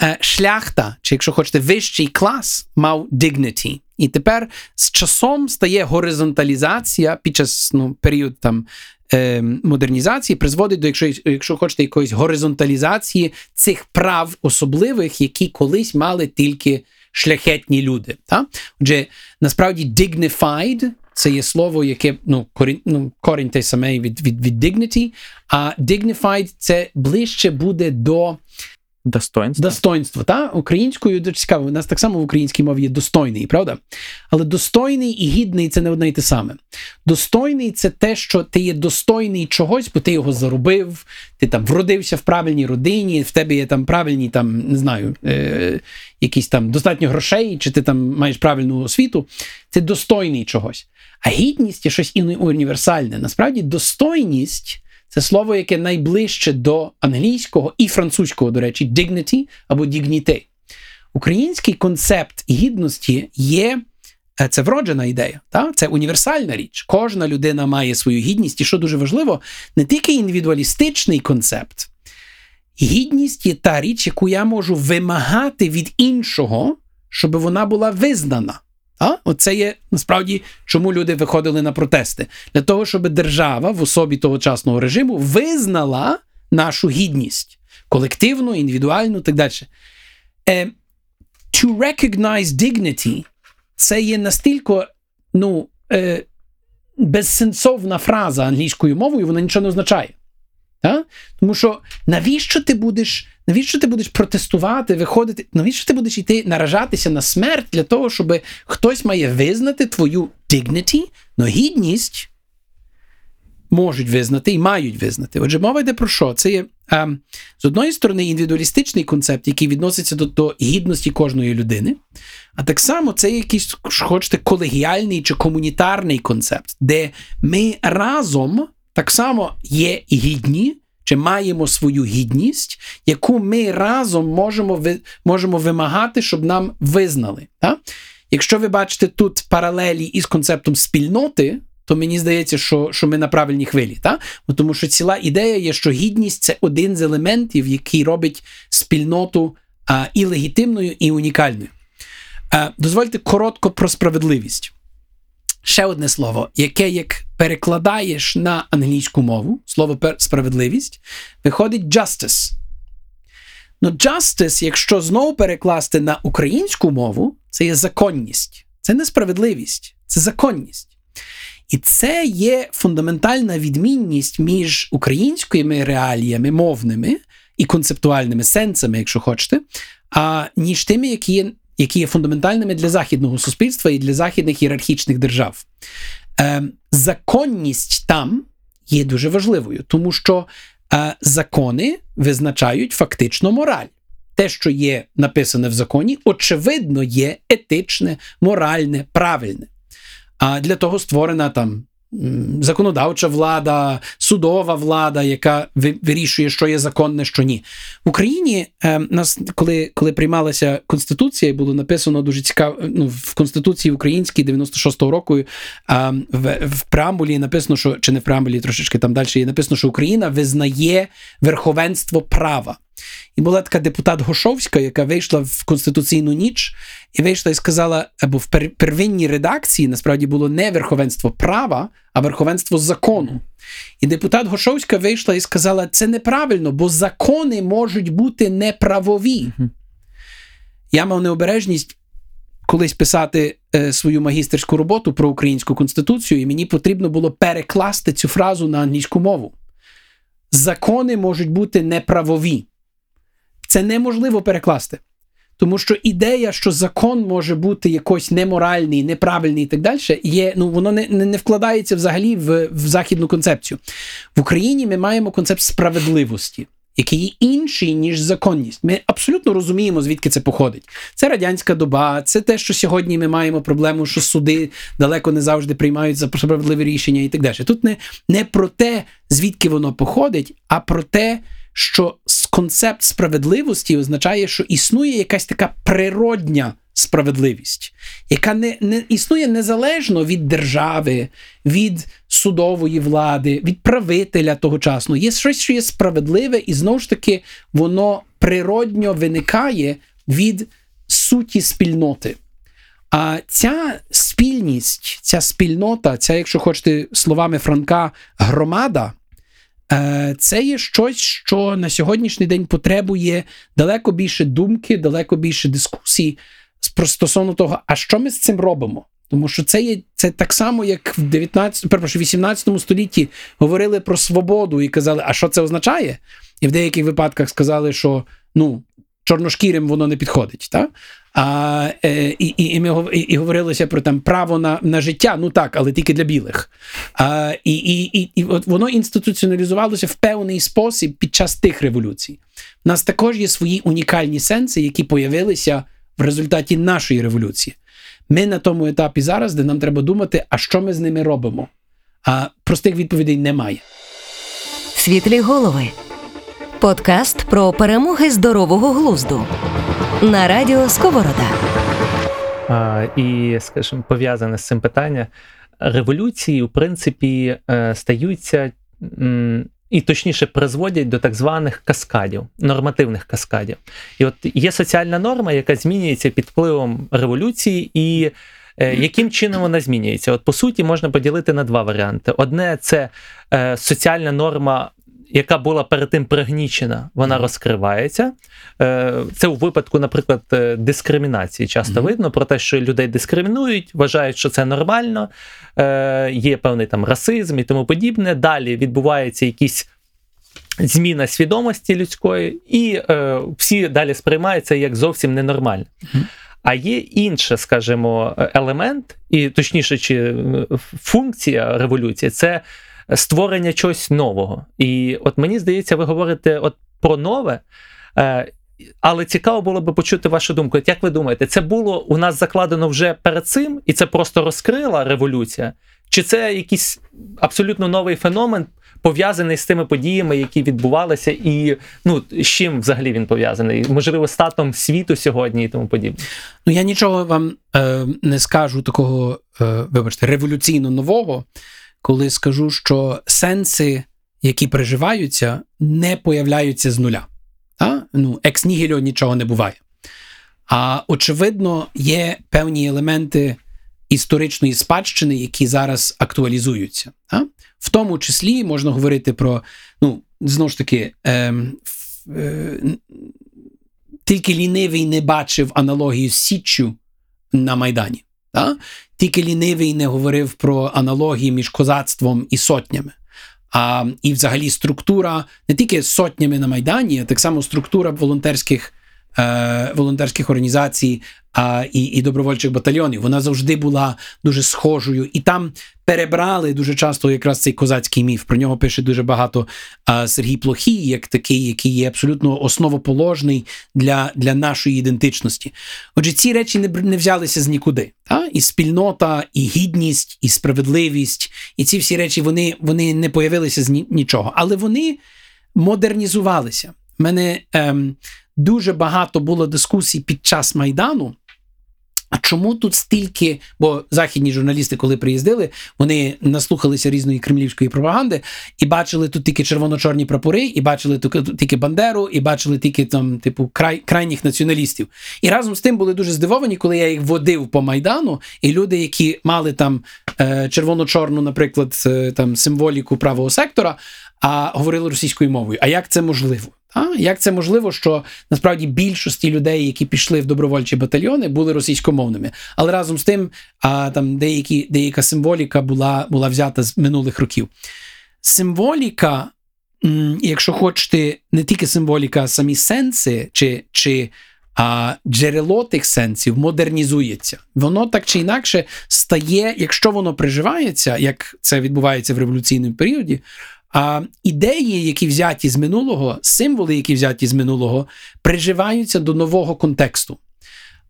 е, шляхта, чи якщо хочете, вищий клас мав dignity. І тепер з часом стає горизонталізація під час ну, період там. е, Модернізації призводить до, якщо, якщо хочете, якоїсь горизонталізації цих прав особливих, які колись мали тільки шляхетні люди. Та? Отже, насправді dignified це є слово, яке ну, корінь, ну, корінь той самий від, від, від dignity, а dignified це ближче буде до Достоинство. достоинства. Та? Українською дуже цікаво, у нас так само в українській мові є достойний, правда? Але достойний і гідний це не одне й те саме. Достойний це те, що ти є достойний чогось, бо ти його заробив, ти там вродився в правильній родині, в тебе є там правильні, там, не знаю, е- якісь там достатньо грошей, чи ти там маєш правильну освіту. Це достойний чогось. А гідність є щось іно- універсальне. Насправді, достойність. Це слово, яке найближче до англійського і французького, до речі, dignity або dignity. Український концепт гідності є е, це вроджена ідея, та? це універсальна річ. Кожна людина має свою гідність, і що дуже важливо, не тільки індивідуалістичний концепт. Гідність є та річ, яку я можу вимагати від іншого, щоб вона була визнана. А? Оце є насправді, чому люди виходили на протести. Для того, щоб держава в особі тогочасного режиму визнала нашу гідність колективну, індивідуальну і так далі. Е, to recognize dignity це є настільки ну, е, безсенсовна фраза англійською мовою, вона нічого не означає. Та? Тому що навіщо ти будеш навіщо ти будеш протестувати, виходити? Навіщо ти будеш йти наражатися на смерть для того, щоб хтось має визнати твою dignity, но гідність можуть визнати і мають визнати. Отже, мова йде про що? Це є а, з одної сторони індивідуалістичний концепт, який відноситься до, до гідності кожної людини, а так само це якийсь, хочете, колегіальний чи комунітарний концепт, де ми разом так само є гідні, чи маємо свою гідність, яку ми разом можемо можемо вимагати, щоб нам визнали. Так? Якщо ви бачите тут паралелі із концептом спільноти, то мені здається, що що ми на правильній хвилі. Та? Тому що ціла ідея є, що гідність це один з елементів, який робить спільноту а, і легітимною, і унікальною. А, дозвольте коротко про справедливість. Ще одне слово, яке як перекладаєш на англійську мову, слово справедливість, виходить justice. Ну, justice, якщо знову перекласти на українську мову, це є законність. Це не справедливість, це законність. І це є фундаментальна відмінність між українськими реаліями, мовними і концептуальними сенсами, якщо хочете, а ніж тими, які є які є фундаментальними для західного суспільства і для західних ієрархічних держав. Е, Законність там є дуже важливою, тому що е, закони визначають фактично мораль. Те, що є написане в законі, очевидно, є етичне, моральне, правильне. А для того створена там законодавча влада, судова влада, яка вирішує, що є законне, що ні. В Україні е, нас, коли коли приймалася конституція, було написано дуже цікаво. Ну, в Конституції українській 96-го року е, в, в преамбулі написано, що чи не в преамбулі, трошечки там далі є написано, що Україна визнає верховенство права. І була така депутат Гошовська, яка вийшла в конституційну ніч і вийшла і сказала, або в первинній редакції насправді було не верховенство права, а верховенство закону. І депутат Гошовська вийшла і сказала: це неправильно, бо закони можуть бути неправові. Я мав необережність колись писати е, свою магістерську роботу про українську конституцію, і мені потрібно було перекласти цю фразу на англійську мову. Закони можуть бути неправові. Це неможливо перекласти. Тому що ідея, що закон може бути якось неморальний, неправильний і так далі, є, ну воно не не, вкладається взагалі в, в західну концепцію. В Україні ми маємо концепт справедливості який інший, ніж законність. Ми абсолютно розуміємо, звідки це походить. Це радянська доба, це те, що сьогодні ми маємо проблему, що суди далеко не завжди приймають за справедливе рішення і так далі. Тут не, не про те, звідки воно походить, а про те, що концепт справедливості означає, що існує якась така природня справедливість, яка не, не існує незалежно від держави, від судової влади, від правителя тогочасно. Є щось, що є справедливе, і знову ж таки воно природньо виникає від суті спільноти. А ця спільність, ця спільнота, ця, якщо хочете словами Франка, громада. Е, це є щось, що на сьогоднішній день потребує далеко більше думки, далеко більше дискусій стосовно того, а що ми з цим робимо? Тому що це є це так само, як в 19, перепрошую, 18 столітті говорили про свободу і казали, а що це означає? І в деяких випадках сказали, що ну, чорношкірим воно не підходить. Та? А, е, І і, ми, і, і говорилося про там право на на життя, ну так, але тільки для білих. А, І і, і, і от воно інституціоналізувалося в певний спосіб під час тих революцій. У нас також є свої унікальні сенси, які появилися в результаті нашої революції. Ми на тому етапі зараз, де нам треба думати, а що ми з ними робимо. А простих відповідей немає. Світлі голови. Подкаст про перемоги здорового глузду на радіо Сковорода. А, І, скажімо, пов'язане з цим питання. Революції, в принципі, е, стаються і точніше призводять до так званих каскадів, нормативних каскадів. І от є соціальна норма, яка змінюється під впливом революції, і е, яким чином вона змінюється? От по суті, можна поділити на два варіанти: одне це е, соціальна норма яка була перед тим пригнічена, вона розкривається. Е, це у випадку, наприклад, е, дискримінації часто mm-hmm. видно про те, що людей дискримінують, вважають, що це нормально, е, є певний там расизм і тому подібне. Далі відбувається якісь. Зміна свідомості людської, і е, всі далі сприймаються як зовсім ненормально. Mm-hmm. А є інше, скажімо, елемент, і точніше, чи функція революції це створення чогось нового. І от мені здається, ви говорите от про нове. Е, але цікаво було би почути вашу думку. Як ви думаєте, це було у нас закладено вже перед цим, і це просто розкрила революція? Чи це якийсь абсолютно новий феномен, пов'язаний з тими подіями, які відбувалися, і ну з чим взагалі він пов'язаний? Можливо, статом світу сьогодні і тому подібне? Ну я нічого вам е, не скажу такого, е, вибачте, революційно нового коли скажу, що сенси, які переживаються, не появляються з нуля. А? Ну, екс нігельо нічого не буває. А очевидно, є певні елементи історичної спадщини, які зараз актуалізуються. А? В тому числі можна говорити про, ну, знову ж таки, е, е, тільки лінивий не бачив аналогію з Січчю на Майдані. А? Тільки лінивий не говорив про аналогії між козацтвом і сотнями. А, І взагалі структура не тільки сотнями на Майдані, а так само структура волонтерських е, волонтерських організацій а, і і добровольчих батальйонів. Вона завжди була дуже схожою. І там перебрали дуже часто якраз цей козацький міф. Про нього пише дуже багато а, Сергій Плохій, як такий, який є абсолютно основоположний для для нашої ідентичності. Отже, ці речі не не взялися з нікуди. Та? І спільнота, і гідність, і справедливість, і ці всі речі вони вони не появилися з нічого, але вони модернізувалися. Мене ем, дуже багато було дискусій під час Майдану А чому тут стільки? Бо західні журналісти, коли приїздили, вони наслухалися різної кремлівської пропаганди і бачили тут тільки червоно-чорні прапори, і бачили тільки Бандеру, і бачили тільки там, типу, край, крайніх націоналістів. І разом з тим були дуже здивовані, коли я їх водив по майдану, і люди, які мали там е, червоно-чорну, наприклад, е, там символіку правого сектора, а говорили російською мовою. А як це можливо? А як це можливо, що насправді більшості людей, які пішли в добровольчі батальйони, були російськомовними, але разом з тим, а там деякі деяка символіка була була взята з минулих років. Символіка, якщо хочете, не тільки символіка, а самі сенси чи чи а, джерело тих сенсів модернізується. Воно так чи інакше стає, якщо воно приживається, як це відбувається в революційному періоді. А ідеї, які взяті з минулого, символи, які взяті з минулого, приживаються до нового контексту.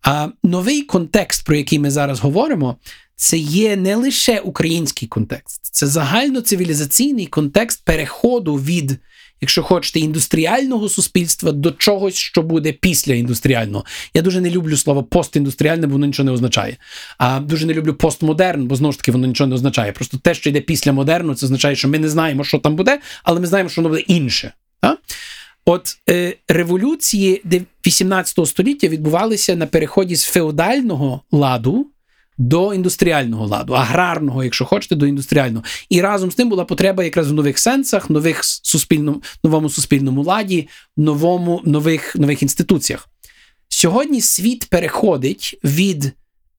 А новий контекст, про який ми зараз говоримо, це є не лише український контекст, це загальноцивілізаційний контекст переходу від якщо хочете, індустріального суспільства до чогось, що буде після індустріального. Я дуже не люблю слово постіндустріальне, бо воно нічого не означає. А дуже не люблю постмодерн, бо знову ж таки воно нічого не означає. Просто те, що йде після модерну, це означає, що ми не знаємо, що там буде, але ми знаємо, що воно буде інше. Так? От е, революції 18 століття відбувалися на переході з феодального ладу до індустріального ладу, аграрного, якщо хочете, до індустріального. І разом з тим була потреба якраз в нових сенсах, нових суспільному, новому суспільному ладі, новому, нових, нових інституціях. Сьогодні світ переходить від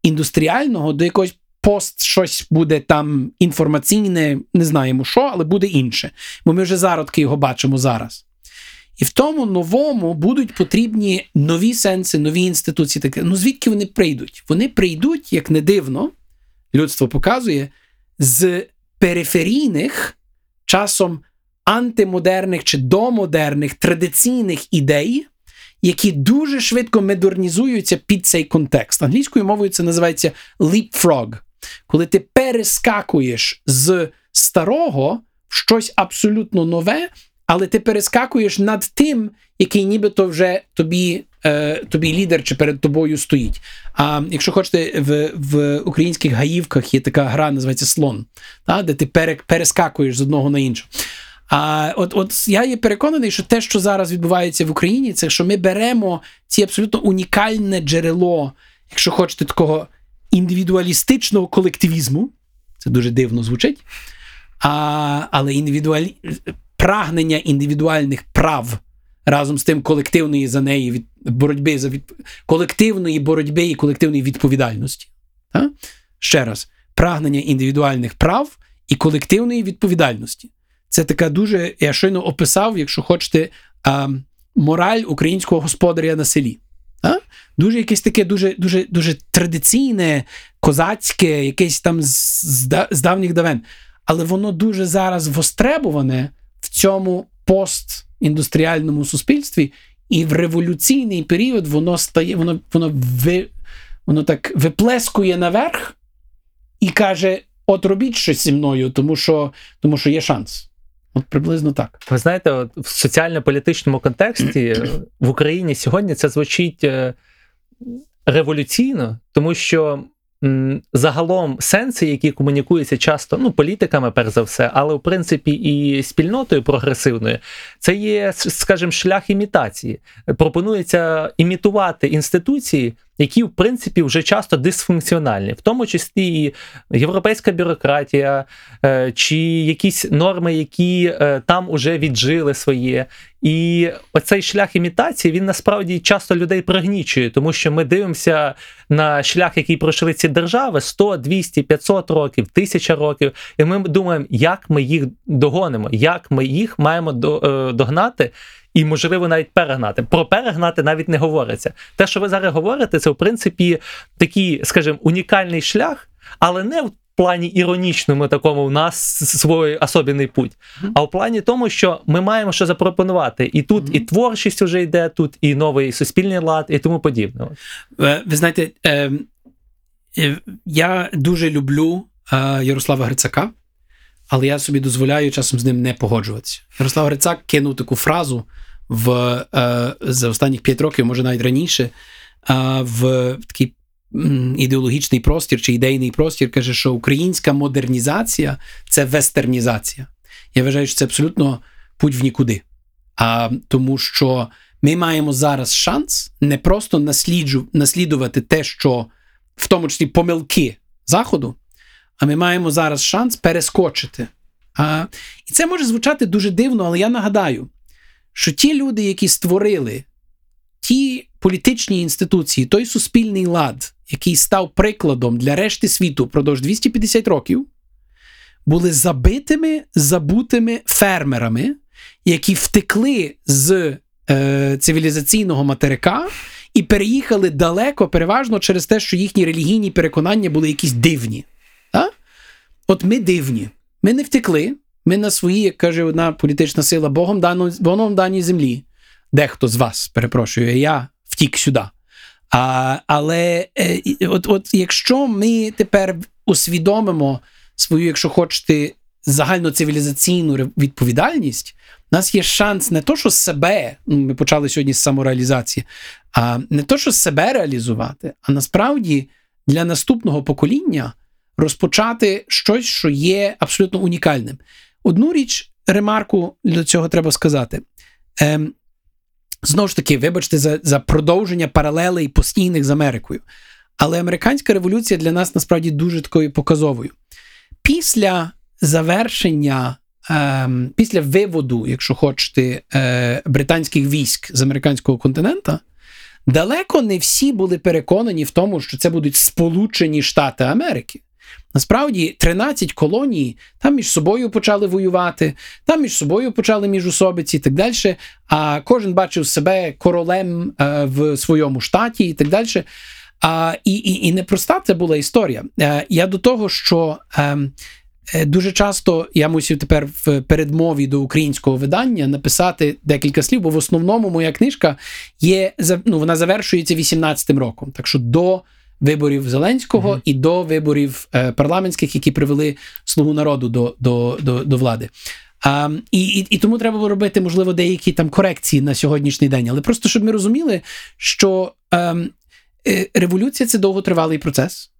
індустріального до якогось пост щось буде там інформаційне, не знаємо що, але буде інше. Бо ми вже зародки його бачимо зараз. І в тому новому будуть потрібні нові сенси, нові інституції. Таке. Ну звідки вони прийдуть? Вони прийдуть, як не дивно, людство показує, з периферійних часом антимодерних чи домодерних традиційних ідей, які дуже швидко модернізуються під цей контекст. Англійською мовою це називається leapfrog. Коли ти перескакуєш з старого в щось абсолютно нове але ти перескакуєш над тим, який нібито вже тобі е, тобі лідер чи перед тобою стоїть. А якщо хочете, в в українських гаївках є така гра, називається слон, та, де ти перескакуєш з одного на інше. А от от я є переконаний, що те, що зараз відбувається в Україні, це що ми беремо ці абсолютно унікальне джерело, якщо хочете, такого індивідуалістичного колективізму. Це дуже дивно звучить. А, Але індивідуалі прагнення індивідуальних прав разом з тим колективної за неї від боротьби за від колективної боротьби і колективної відповідальності. А? Ще раз, прагнення індивідуальних прав і колективної відповідальності. Це така дуже, я щойно описав, якщо хочете, а, мораль українського господаря на селі. А? Дуже якесь таке дуже дуже, дуже традиційне, козацьке, якесь там з, з, з давніх давен. Але воно дуже зараз востребуване в цьому постіндустріальному суспільстві, і в революційний період воно стає, воно воно, ви, воно так виплескує наверх і каже: от робіть щось зі мною, тому що, тому що є шанс. От приблизно так. Ви знаєте, от в соціально-політичному контексті в Україні сьогодні це звучить е, революційно, тому що загалом сенси, які комунікуються часто ну, політиками, перш за все, але в принципі і спільнотою прогресивною, це є, скажімо, шлях імітації. Пропонується імітувати інституції які в принципі вже часто дисфункціональні, в тому числі і європейська бюрократія, е, чи якісь норми, які е, там уже віджили своє. І оцей шлях імітації він насправді часто людей пригнічує, тому що ми дивимося на шлях, який пройшли ці держави 100, 200, 500 років, 1000 років, і ми думаємо, як ми їх догонимо, як ми їх маємо е, догнати і, можливо, навіть перегнати. Про перегнати навіть не говориться. Те, що ви зараз говорите, це в принципі такий, скажімо, унікальний шлях, але не в плані іронічному такому у нас свій особливий путь, а в плані тому, що ми маємо що запропонувати. І тут і творчість вже йде, тут і новий суспільний лад, і тому подібне. Ви, ви знаєте, е, е, я дуже люблю е, Ярослава Грицака. Але я собі дозволяю часом з ним не погоджуватися. Ярослав Грицак кинув таку фразу в, е, за останніх п'ять років, може навіть раніше, е, в такій м, ідеологічний простір чи ідейний простір каже, що українська модернізація це вестернізація. Я вважаю, що це абсолютно путь в нікуди. А, Тому що ми маємо зараз шанс не просто насліджу, наслідувати те, що в тому числі помилки Заходу, а ми маємо зараз шанс перескочити. А, І це може звучати дуже дивно, але я нагадаю, що ті люди, які створили ті політичні інституції, той суспільний лад, який став прикладом для решти світу впродовж 250 років, були забитими, забутими фермерами, які втекли з е, цивілізаційного материка і переїхали далеко, переважно через те, що їхні релігійні переконання були якісь дивні. От ми дивні. Ми не втекли. Ми на своїй, як каже одна політична сила, Богом дану, Богом даній землі. Дехто з вас, перепрошую, я втік сюди. А, Але е, от, от якщо ми тепер усвідомимо свою, якщо хочете, загальноцивілізаційну відповідальність, у нас є шанс не то, що себе, ну, ми почали сьогодні з самореалізації, а не то, що себе реалізувати, а насправді для наступного покоління розпочати щось, що є абсолютно унікальним. Одну річ, ремарку до цього треба сказати. Ем, Знову ж таки, вибачте, за, за продовження паралелей постійних з Америкою. Але американська революція для нас насправді дуже такою показовою. Після завершення, ем, після виводу, якщо хочете, е, британських військ з американського континента, далеко не всі були переконані в тому, що це будуть Сполучені Штати Америки. Насправді 13 колоній там між собою почали воювати, там між собою почали міжусобиці і так далі. А кожен бачив себе королем е, в своєму штаті і так далі. А, І і, і непроста це була історія. Е, я до того, що е, е, дуже часто я мусив тепер в передмові до українського видання написати декілька слів, бо в основному моя книжка є ну, вона завершується 18-м роком. Так що до виборів Зеленського mm-hmm. і до виборів е, парламентських, які привели слугу народу до до, до, до влади. А, і, і і, тому треба було робити, можливо, деякі там корекції на сьогоднішній день. Але просто щоб ми розуміли, що ем, е, революція це довготривалий процес.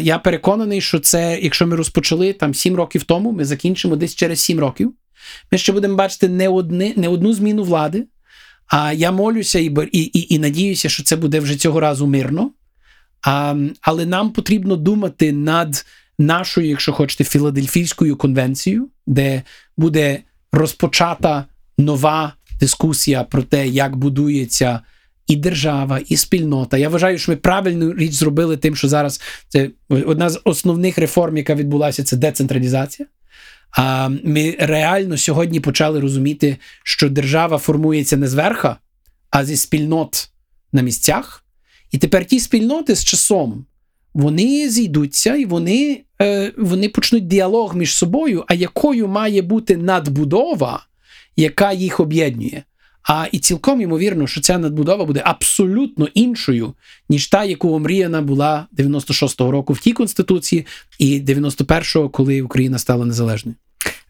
Я переконаний, що це, якщо ми розпочали там сім років тому, ми закінчимо десь через сім років. Ми ще будемо бачити не одни, не одну зміну влади. А я молюся і і, і, і надіюся, що це буде вже цього разу мирно. А, Але нам потрібно думати над нашою, якщо хочете, Філадельфійською конвенцією, де буде розпочата нова дискусія про те, як будується і держава, і спільнота. Я вважаю, що ми правильну річ зробили тим, що зараз це одна з основних реформ, яка відбулася, це децентралізація. А ми реально сьогодні почали розуміти, що держава формується не зверха, а зі спільнот на місцях. І тепер ті спільноти з часом вони зійдуться і вони е, вони почнуть діалог між собою, а якою має бути надбудова, яка їх об'єднує. А і цілком ймовірно, що ця надбудова буде абсолютно іншою, ніж та, яку омріяна була 96-го року в тій конституції, і 91-го, коли Україна стала незалежною.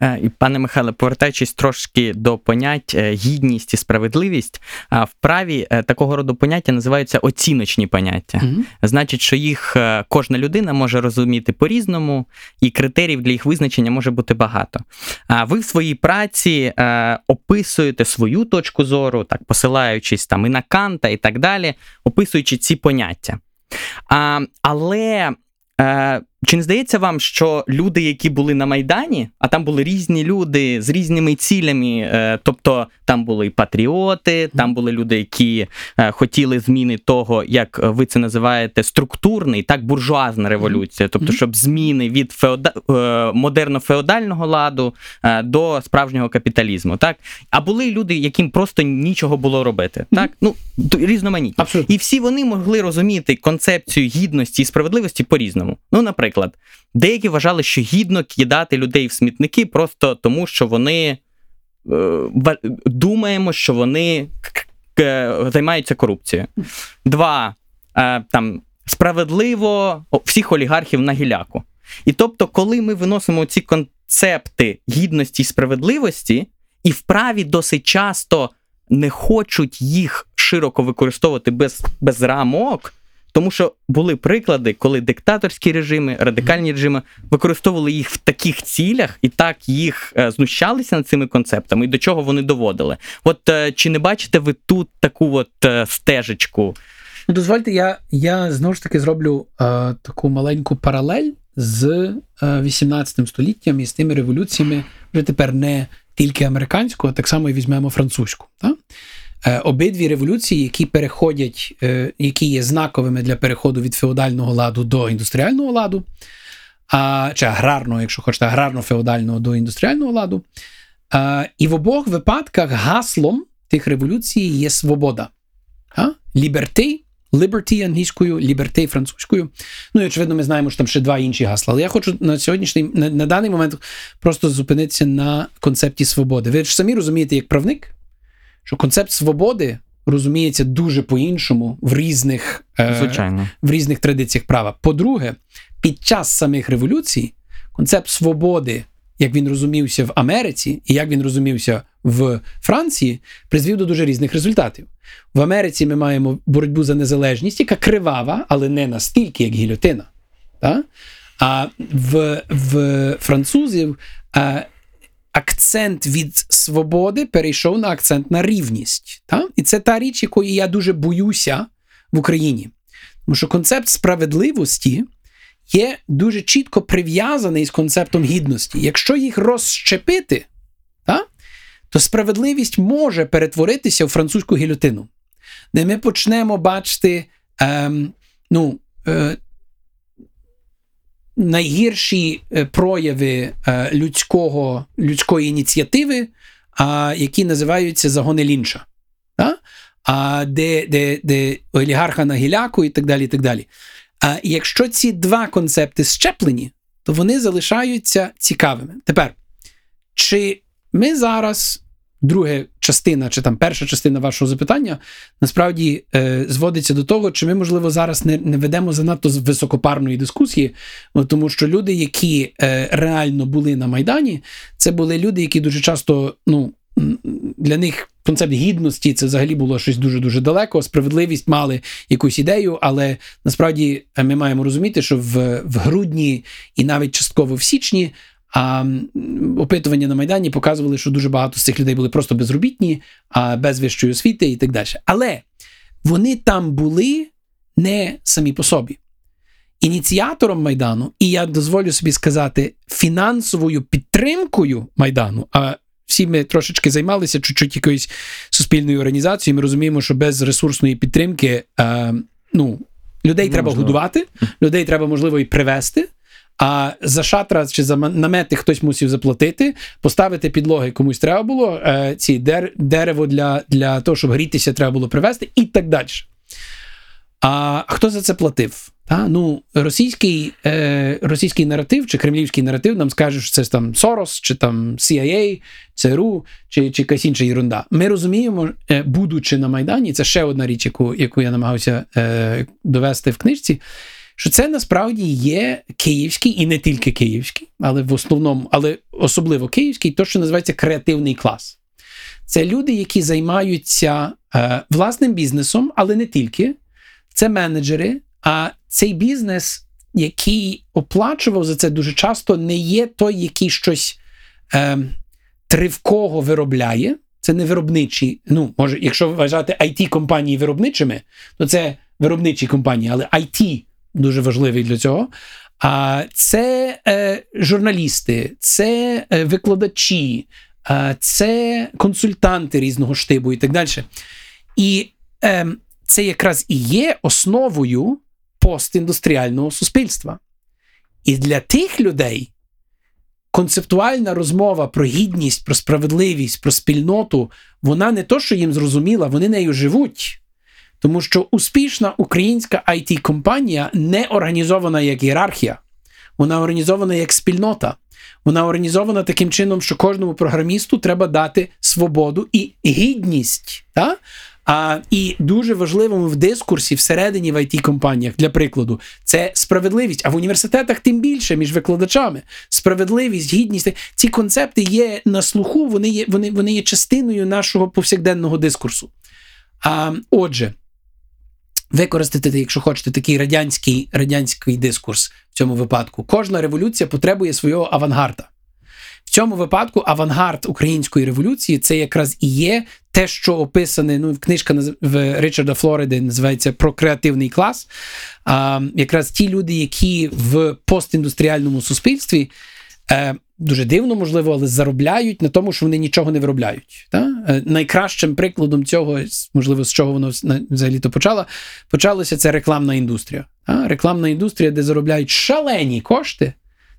Е, і пане Михайле, повертаючись трошки до понять е, гідність і справедливість, в праві е, такого роду поняття називаються оціночні поняття. Mm-hmm. Значить, що їх кожна людина може розуміти по-різному, і критеріїв для їх визначення може бути багато. А ви в своїй праці описуєте свою точку зору, так посилаючись там і на Канта, і так далі, описуючи ці поняття. А, Але Чи не здається вам, що люди, які були на Майдані, а там були різні люди з різними цілями, е, тобто там були і патріоти, там були люди, які е, хотіли зміни того, як ви це називаєте, структурний, так буржуазна революція, тобто, щоб зміни від феода... е, модерно-феодального ладу е, до справжнього капіталізму, так а були люди, яким просто нічого було робити, так ну різноманітні. Абсолютно. і всі вони могли розуміти концепцію гідності і справедливості по різному. Ну, наприклад, деякі вважали, що гідно кидати людей в смітники просто тому, що вони е, думаємо, що вони займаються корупцією. Два е, там справедливо всіх олігархів на гіляку. І тобто, коли ми виносимо ці концепти гідності і справедливості, і вправі досить часто не хочуть їх широко використовувати без, без рамок Тому що були приклади, коли диктаторські режими, радикальні режими використовували їх в таких цілях і так їх е, знущалися над цими концептами, і до чого вони доводили. От е, чи не бачите ви тут таку от е, стежечку? Ну, дозвольте, я, я знову ж таки зроблю е, таку маленьку паралель з е, 18 століттям і з тими революціями, вже тепер не тільки американську, а так само і візьмемо французьку. Так? Е, обидві революції, які переходять, е, які є знаковими для переходу від феодального ладу до індустріального ладу, чи аграрного, якщо хочете, аграрно-феодального до індустріального ладу. І в обох випадках гаслом тих революцій є свобода. Ліберти, liberty англійською, liberté французькою. Ну і очевидно, ми знаємо, що там ще два інші гасла. Але я хочу на сьогоднішній на, на даний момент просто зупинитися на концепті свободи. Ви ж самі розумієте, як правник, що концепт свободи розуміється дуже по-іншому в різних, е, Звичайно. в різних традиціях права. По-друге, під час самих революцій концепт свободи, як він розумівся в Америці і як він розумівся в Франції, призвів до дуже різних результатів. В Америці ми маємо боротьбу за незалежність, яка кривава, але не настільки, як гільотина. Та? А в, в французів а, акцент від свободи перейшов на акцент на рівність. Та? І це та річ, якої я дуже боюся в Україні. Тому що концепт справедливості є дуже чітко прив'язаний з концептом гідності. Якщо їх розщепити, та, то справедливість може перетворитися в французьку гільотину, де ми почнемо бачити ем, ну, е, найгірші е, прояви е, людського, людської ініціативи, які називаються загони лінча. А, де, де, де олігарха на гіляку і так далі. і так далі. А якщо ці два концепти щеплені, то вони залишаються цікавими. Тепер, чи ми зараз, друга частина, чи там перша частина вашого запитання, насправді е, зводиться до того, чи ми, можливо, зараз не, не ведемо занадто високопарної дискусії, тому що люди, які е, реально були на Майдані, це були люди, які дуже часто, ну. Для них концепт гідності це взагалі було щось дуже-дуже далеко. Справедливість мали якусь ідею, але насправді ми маємо розуміти, що в в грудні і навіть частково в січні а, опитування на Майдані показували, що дуже багато з цих людей були просто безробітні, а без вищої освіти і так далі. Але вони там були не самі по собі. Ініціатором Майдану, і я дозволю собі сказати, фінансовою підтримкою Майдану. а всі ми трошечки займалися чуть-чуть якоюсь суспільною організацією. Ми розуміємо, що без ресурсної підтримки е, ну, людей Неможливо. треба годувати, людей треба, можливо, і привезти. А за шатра чи за намети хтось мусив заплатити, поставити підлоги комусь треба було, е, ці дер, дерево для, для того, щоб грітися, треба було привезти, і так далі. А хто за це платив? Та? Ну, російський е, російський наратив чи кремлівський наратив нам скаже, що це там Сорос, чи там CIA, ЦРУ, чи чи якась інша ерунда. Ми розуміємо, е, будучи на Майдані, це ще одна річ, яку яку я намагався е, довести в книжці. Що це насправді є київський і не тільки київський, але в основному, але особливо київський, то, що називається креативний клас. Це люди, які займаються е, власним бізнесом, але не тільки. Це менеджери. А цей бізнес, який оплачував за це дуже часто, не є той, який щось е, тривкого виробляє. Це не виробничі. Ну, може, якщо вважати it компанії виробничими, то це виробничі компанії, але IT дуже важливий для цього. А це е, журналісти, це е, викладачі, е, це консультанти різного штибу і так далі. І е, це якраз і є основою постіндустріального суспільства. І для тих людей концептуальна розмова про гідність, про справедливість, про спільноту, вона не то, що їм зрозуміла, вони нею живуть. Тому що успішна українська it компанія не організована як ієрархія, вона організована як спільнота. Вона організована таким чином, що кожному програмісту треба дати свободу і гідність. Та? А, І дуже важливим в дискурсі всередині в it компаніях для прикладу, це справедливість. А в університетах тим більше між викладачами. Справедливість, гідність. Ці концепти є на слуху, вони є, вони, вони є частиною нашого повсякденного дискурсу. А, Отже, використати, якщо хочете, такий радянський, радянський дискурс в цьому випадку. Кожна революція потребує свого авангарда. В цьому випадку авангард української революції це якраз і є те, що описане. Ну, книжка в Ричарда Флориди називається про креативний клас. А, Якраз ті люди, які в постіндустріальному суспільстві. Е, Дуже дивно, можливо, але заробляють на тому, що вони нічого не виробляють. Та? Е, найкращим прикладом цього, можливо, з чого воно взагалі-то почало, почалося це рекламна індустрія. Та? Рекламна індустрія, де заробляють шалені кошти.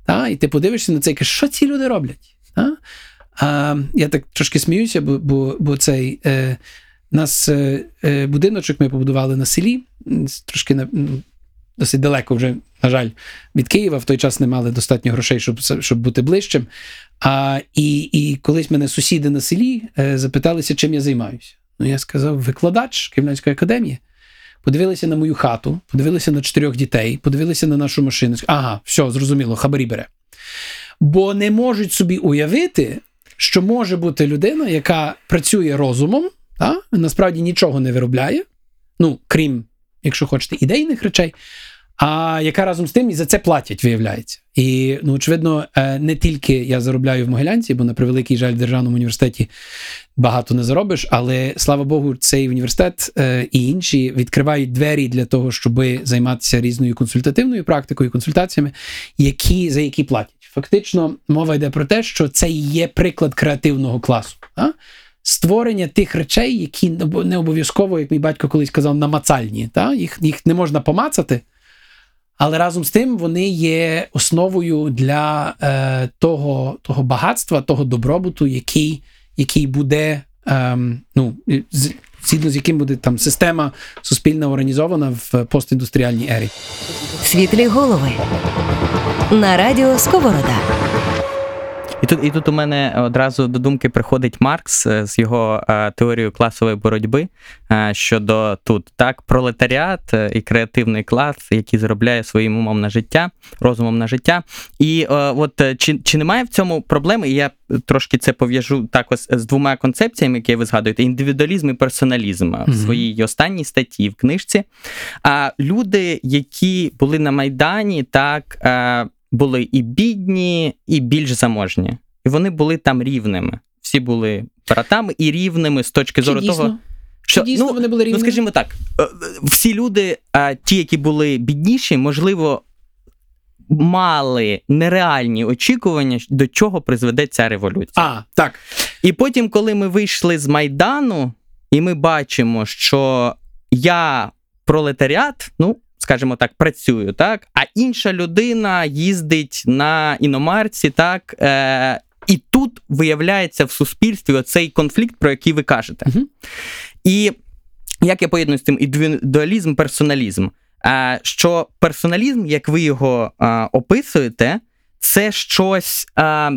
Та? І ти подивишся на це і кажеш, що ці люди роблять? Та? А, Я так трошки сміюся, бо бо, бо цей е, нас е, е будиночок ми побудували на селі, трошки на досить далеко вже, на жаль, від Києва. В той час не мали достатньо грошей, щоб щоб бути ближчим. А, І і колись мене сусіди на селі е, запиталися, чим я займаюся. Ну, я сказав, викладач Київської академії. Подивилися на мою хату, подивилися на чотирьох дітей, подивилися на нашу машину. Ага, все, зрозуміло, хабарі бере. Бо не можуть собі уявити, що може бути людина, яка працює розумом, та? насправді нічого не виробляє, ну, крім, якщо хочете, ідейних речей, а яка разом з тим і за це платять, виявляється. І ну, очевидно, е, не тільки я заробляю в Могилянці, бо на превеликий жаль в державному університеті багато не заробиш, але слава Богу, цей університет е, і інші відкривають двері для того, щоб займатися різною консультативною практикою, консультаціями, які за які платять. Фактично, мова йде про те, що це є приклад креативного класу. А? Створення тих речей, які не обов'язково, як мій батько колись казав, намацальні. Та? Їх їх не можна помацати, але разом з тим вони є основою для е, того того багатства, того добробуту, який який буде, е, ну, згідно з яким буде там система суспільна організована в постіндустріальній ері. Світлі голови на радіо Сковорода. І тут і тут у мене одразу до думки приходить Маркс е, з його е, теорією класової боротьби е, щодо тут так пролетаріат і креативний клас, який заробляє своїм умом на життя, розумом на життя. І от чи чи немає в цьому проблеми? І я трошки це пов'яжу також з двома концепціями, які ви згадуєте: індивідуалізм і персоналізм mm-hmm. в своїй останній статті в книжці. А люди, які були на Майдані, так були і бідні, і більш заможні. І вони були там рівними. Всі були братами і рівними з точки зору дійсно? того. Що, дійсно ну, вони були рівними? Ну, скажімо так, е, всі люди, ті, які були бідніші, можливо, мали нереальні очікування, до чого призведе ця революція. А, так. І потім, коли ми вийшли з Майдану, і ми бачимо, що я пролетаріат, ну, скажімо так, працюю, так, а інша людина їздить на іномарці, так. Е, І тут виявляється в суспільстві оцей конфлікт, про який ви кажете. Угу. І як я поєдную з тим індивідуалізм, персоналізм? Е, що персоналізм, як ви його е, описуєте, це щось е,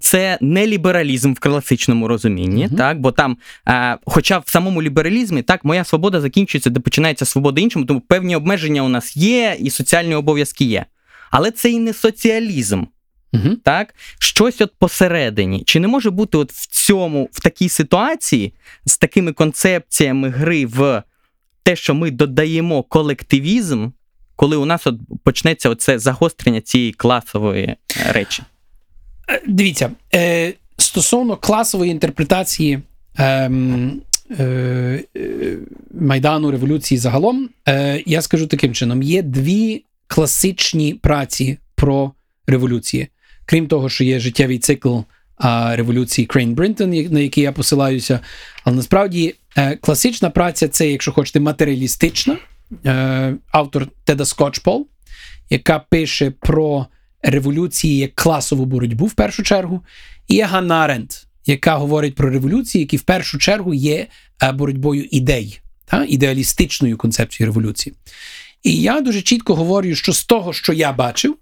це не лібералізм в класичному розумінні, uh-huh. так бо там, е, хоча в самому лібералізмі, так моя свобода закінчується, де починається свобода іншому, тому певні обмеження у нас є, і соціальні обов'язки є. Але це і не соціалізм. Uh-huh. Так, щось от посередині. Чи не може бути от в цьому, в такій ситуації з такими концепціями гри в те, що ми додаємо колективізм, коли у нас от почнеться оце загострення цієї класової е, речі? Е, дивіться, е, стосовно класової інтерпретації ем, е, е, Майдану революції загалом, е, я скажу таким чином: є дві класичні праці про революції. Крім того, що є життєвий цикл а, революції Крейн Бринтон, на який я посилаюся. Але насправді е, класична праця це, якщо хочете, матеріалістична. Е, автор Теда Скотчпол, яка пише про революції як класову боротьбу в першу чергу, і Ганна Аренд, яка говорить про революції, які в першу чергу є е, боротьбою ідей, та, ідеалістичною концепцією революції. І я дуже чітко говорю, що з того, що я бачив,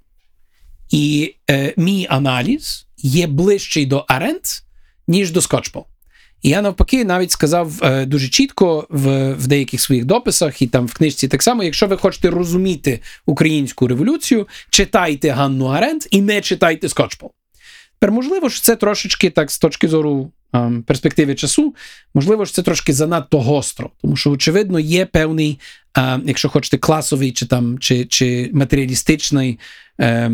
і е, мій аналіз є ближчий до Аренд, ніж до Скотчпол. І я навпаки навіть сказав е, дуже чітко в в деяких своїх дописах і там в книжці так само, якщо ви хочете розуміти українську революцію, читайте Ганну Аренд і не читайте Скотчпол. Тепер, можливо, що це трошечки так з точки зору ем, перспективи часу, можливо, що це трошки занадто гостро, тому що, очевидно, є певний е, якщо хочете, класовий чи там чи, чи матеріалістичний. Е,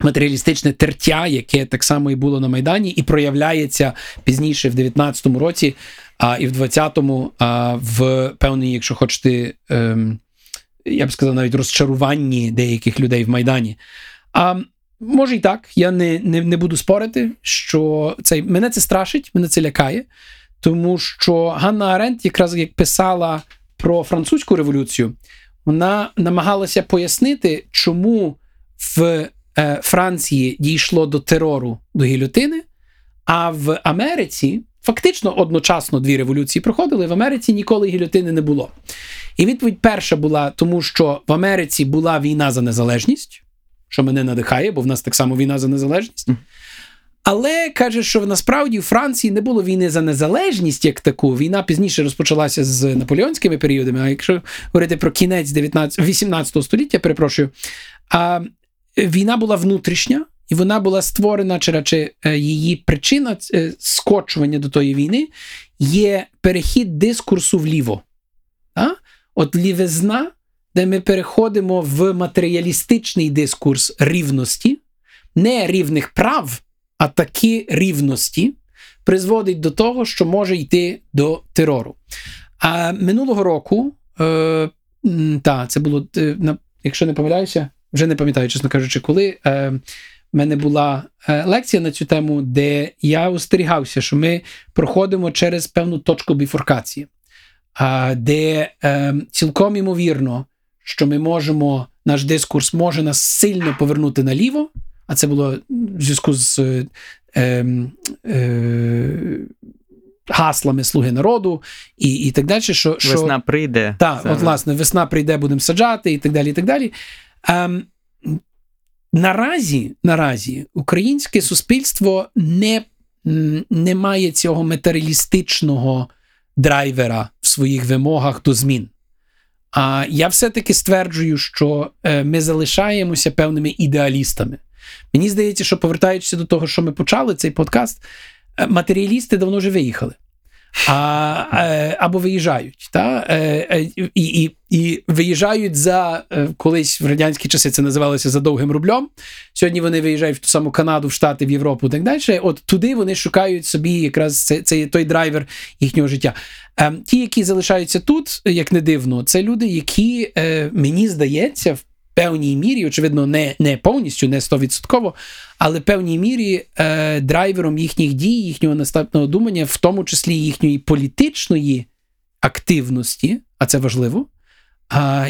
Матеріалістичне тертя, яке так само і було на Майдані, і проявляється пізніше в 19-му році, а і в 20-му, а, в певній, якщо хочете, ем, я б сказав, навіть розчаруванні деяких людей в Майдані. А може і так, я не не, не буду спорити, що цей мене це страшить, мене це лякає, тому що Ганна Аренд, якраз як писала про французьку революцію, вона намагалася пояснити, чому в Франції дійшло до терору до гільотини, а в Америці фактично одночасно дві революції проходили. В Америці ніколи гільотини не було. І відповідь перша була, тому що в Америці була війна за незалежність, що мене надихає, бо в нас так само війна за незалежність. Але каже, що насправді в Франції не було війни за незалежність як таку. Війна пізніше розпочалася з наполеонськими періодами. А якщо говорити про кінець 19, 18 століття, перепрошую, а війна була внутрішня, і вона була створена, чи радше е, її причина е, скочування до тої війни є перехід дискурсу вліво. А? От лівизна, де ми переходимо в матеріалістичний дискурс рівності, не рівних прав, а такі рівності, призводить до того, що може йти до терору. А минулого року, е, та, це було, е, якщо не помиляюся, вже не пам'ятаю, чесно кажучи, коли. Е, в мене була е, лекція на цю тему, де я остерігався, що ми проходимо через певну точку біфуркації, де е, цілком імовірно, що ми можемо, наш дискурс може нас сильно повернути наліво, а це було в зв'язку з е, ем, е, гаслами Слуги народу і і так далі. Що, що Весна прийде. Так, от, власне, весна прийде, будемо саджати, і так далі. і так далі. Ем, Наразі наразі українське суспільство не не має цього матеріалістичного драйвера в своїх вимогах до змін. А я все-таки стверджую, що е, ми залишаємося певними ідеалістами. Мені здається, що повертаючись до того, що ми почали цей подкаст, е, матеріалісти давно вже виїхали а, е, або виїжджають. Та? Е, е, і і, і виїжджають за колись в радянські часи це називалося за довгим рублем. Сьогодні вони виїжджають в ту саму Канаду, в Штати, в Європу і так далі. От туди вони шукають собі якраз це, це той драйвер їхнього життя. Ті, які залишаються тут, як не дивно, це люди, які мені здається, в певній мірі, очевидно, не не повністю, не стовідсотково, але певній мірі е, драйвером їхніх дій, їхнього наступного думання, в тому числі їхньої політичної активності, а це важливо,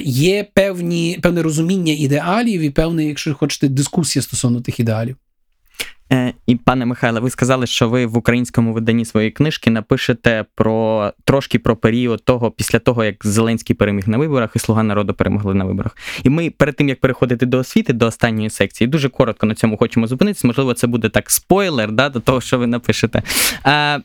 є певні, певне розуміння ідеалів і певне, якщо хочете, дискусія стосовно тих ідеалів. Е, і пане Михайле, ви сказали, що ви в українському виданні своєї книжки напишете про трошки про період того, після того, як Зеленський переміг на виборах і Слуга народу перемогли на виборах. І ми перед тим як переходити до освіти, до останньої секції, дуже коротко на цьому хочемо зупинитися. Можливо, це буде так спойлер да, до того, що ви напишете. А,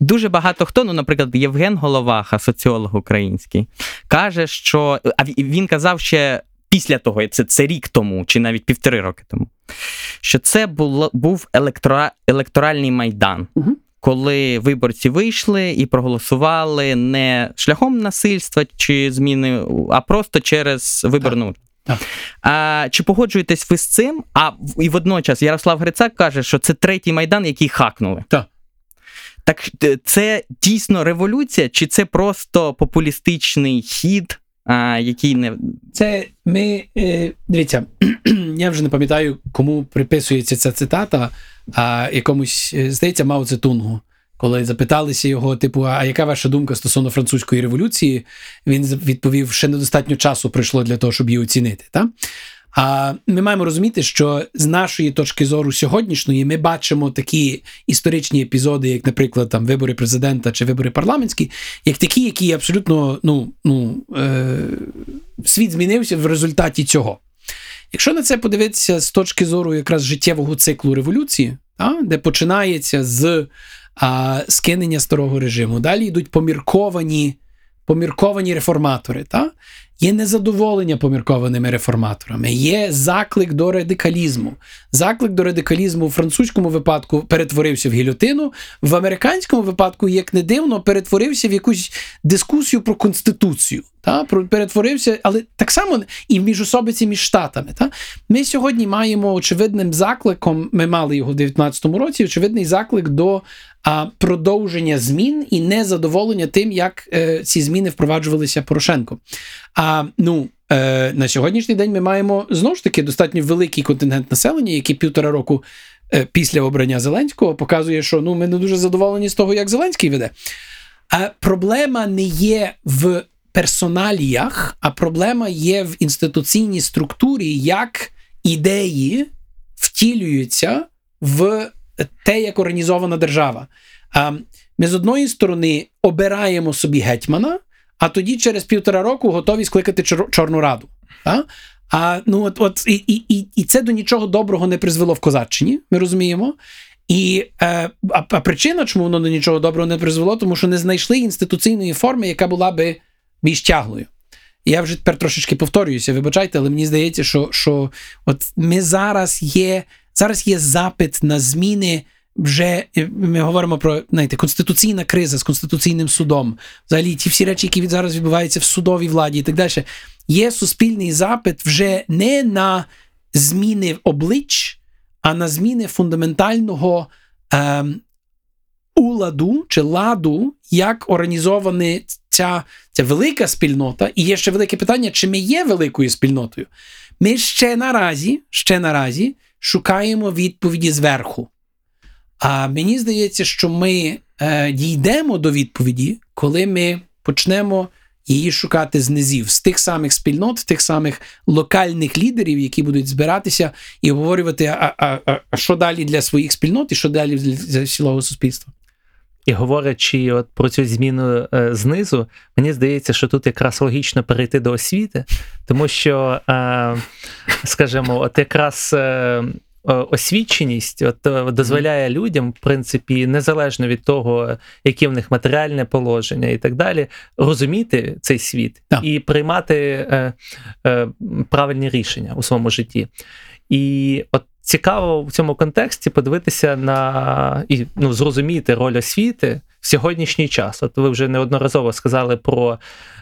Дуже багато хто, ну, наприклад, Євген Головаха, соціолог український, каже, що а він казав ще після того, це це рік тому, чи навіть півтори роки тому, що це було, був електора, електоральний майдан. Угу. Коли виборці вийшли і проголосували не шляхом насильства чи зміни, а просто через виборну. Так. А, Чи погоджуєтесь ви з цим? А і водночас Ярослав Грицак каже, що це третій майдан, який хакнули. Так. Так це дійсно революція, чи це просто популістичний хід який не. Це ми. Е, дивіться, я вже не пам'ятаю, кому приписується ця цитата, а якомусь, е, здається, Мао Цзедуну. Коли запиталися його, типу, а яка ваша думка стосовно французької революції, він відповів, що недостатньо часу пройшло для того, щоб її оцінити. Та? А ми маємо розуміти, що з нашої точки зору сьогоднішньої ми бачимо такі історичні епізоди, як, наприклад, там вибори президента чи вибори парламентські, як такі, які абсолютно ну, ну, е, світ змінився в результаті цього. Якщо на це подивитися з точки зору якраз життєвого циклу революції, а, де починається з а, скинення старого режиму, далі йдуть помірковані помірковані реформатори, та? Є незадоволення поміркованими реформаторами, є заклик до радикалізму. Заклик до радикалізму у французькому випадку перетворився в гільотину, в американському випадку, як не дивно, перетворився в якусь дискусію про конституцію. Та? Перетворився, але так само і в міжособиці між штатами. Та? Ми сьогодні маємо очевидним закликом, ми мали його в 2019 році, очевидний заклик до а, продовження змін і незадоволення тим, як е, ці зміни впроваджувалися Порошенко. А ну. Е, на сьогоднішній день ми маємо знову ж таки достатньо великий контингент населення, який півтора року е, після обрання Зеленського показує, що ну ми не дуже задоволені з того, як Зеленський веде. А проблема не є в персоналіях, а проблема є в інституційній структурі, як ідеї втілюються в те, як організована держава. А ми з одної сторони обираємо собі гетьмана, а тоді через півтора року готові скликати Чорну Раду. А, а ну от, от і, і, і це до нічого доброго не призвело в Козаччині, ми розуміємо. І е, а, а причина, чому воно до нічого доброго не призвело, тому що не знайшли інституційної форми, яка була би більш тяглою. Я вже тепер трошечки повторююся, вибачайте, але мені здається, що що от ми зараз є зараз є запит на зміни. Вже ми говоримо про знаєте, конституційна криза з конституційним судом. Взагалі, ті всі речі, які зараз відбуваються в судовій владі і так далі. Є суспільний запит вже не на зміни облич, а на зміни фундаментального е, уладу чи ладу, як організована ця, ця велика спільнота. І є ще велике питання, чи ми є великою спільнотою. Ми ще наразі, ще наразі шукаємо відповіді зверху. А мені здається, що ми е, дійдемо до відповіді, коли ми почнемо її шукати з низів, з тих самих спільнот, тих самих локальних лідерів, які будуть збиратися і обговорювати, а, а, а, що далі для своїх спільнот і що далі для цілого суспільства. І говорячи от про цю зміну е, знизу, мені здається, що тут якраз логічно перейти до освіти, тому що, е, скажімо, от якраз е, освіченість от, е, дозволяє людям, в принципі, незалежно від того, яке в них матеріальне положення і так далі, розуміти цей світ так. і приймати е, е, правильні рішення у своєму житті. І от цікаво в цьому контексті подивитися на і ну, зрозуміти роль освіти в сьогоднішній час. От ви вже неодноразово сказали про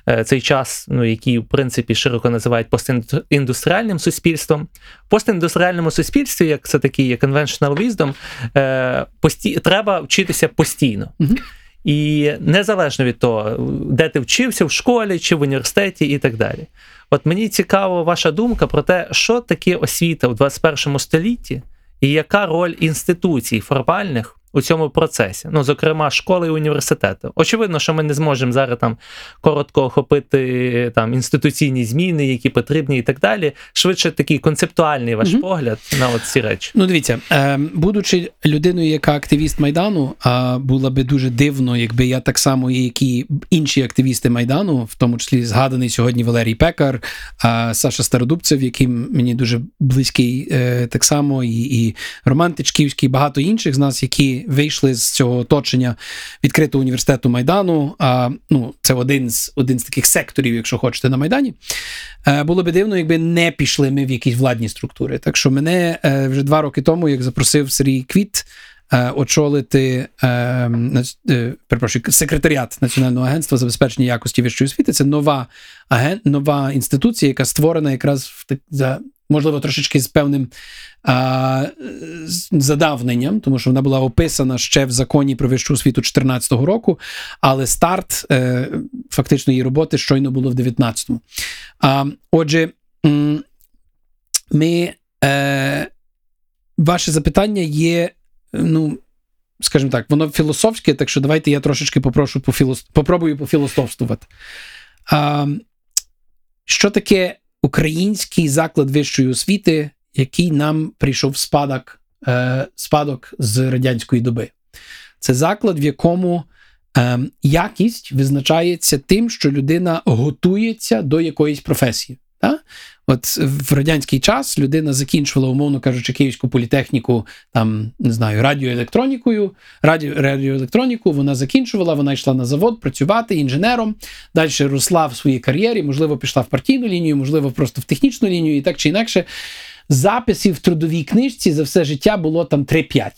е, цей час, ну який в принципі широко називають постіндустріальним суспільством. В постіндустріальному суспільстві, як це такий є conventional wisdom, е, пості... треба вчитися постійно. І незалежно від того, де ти вчився в школі чи в університеті, і так далі. От мені цікава ваша думка про те, що таке освіта у 21 столітті, і яка роль інституцій формальних у цьому процесі, ну зокрема, школи і університети. Очевидно, що ми не зможемо зараз там коротко охопити там інституційні зміни, які потрібні, і так далі. Швидше такий концептуальний ваш угу. погляд на от ці речі. Ну, дивіться, е, будучи людиною, яка активіст майдану, а було би дуже дивно, якби я так само, як і інші активісти майдану, в тому числі згаданий сьогодні Валерій Пекар, а Саша Стародубцев, яким мені дуже близький, е, так само, і, і Роман Тичківський, багато інших з нас, які вийшли з цього оточення відкритого університету Майдану. А ну, це один з один з таких секторів, якщо хочете, на Майдані. Е, було би дивно, якби не пішли ми в якісь владні структури. Так що мене е, вже два роки тому, як запросив Сергій Квіт. Е, очолити перепрошую, секретаріат Національного агентства забезпечення якості вищої освіти. Це нова нова інституція, яка створена якраз в за можливо, трошечки з певним а, задавненням, тому що вона була описана ще в законі про вищу освіту 2014 року, але старт е, фактично її роботи щойно було в 2019-му. А, Отже, ми, е, ваше запитання є, ну, скажімо так, воно філософське, так що давайте я трошечки попрошу пофілос... попробую пофілософствувати. А, Що таке український заклад вищої освіти, який нам прийшов спадок, е, спадок з радянської доби. Це заклад, в якому е, якість визначається тим, що людина готується до якоїсь професії. Та? От в радянський час людина закінчувала, умовно кажучи, Київську політехніку, там не знаю, радіоелектронікою, радіо, радіоелектроніку. Вона закінчувала, вона йшла на завод працювати інженером. Далі росла в своїй кар'єрі, можливо, пішла в партійну лінію, можливо, просто в технічну лінію, і так чи інакше. Записів в трудовій книжці за все життя було там 3-5.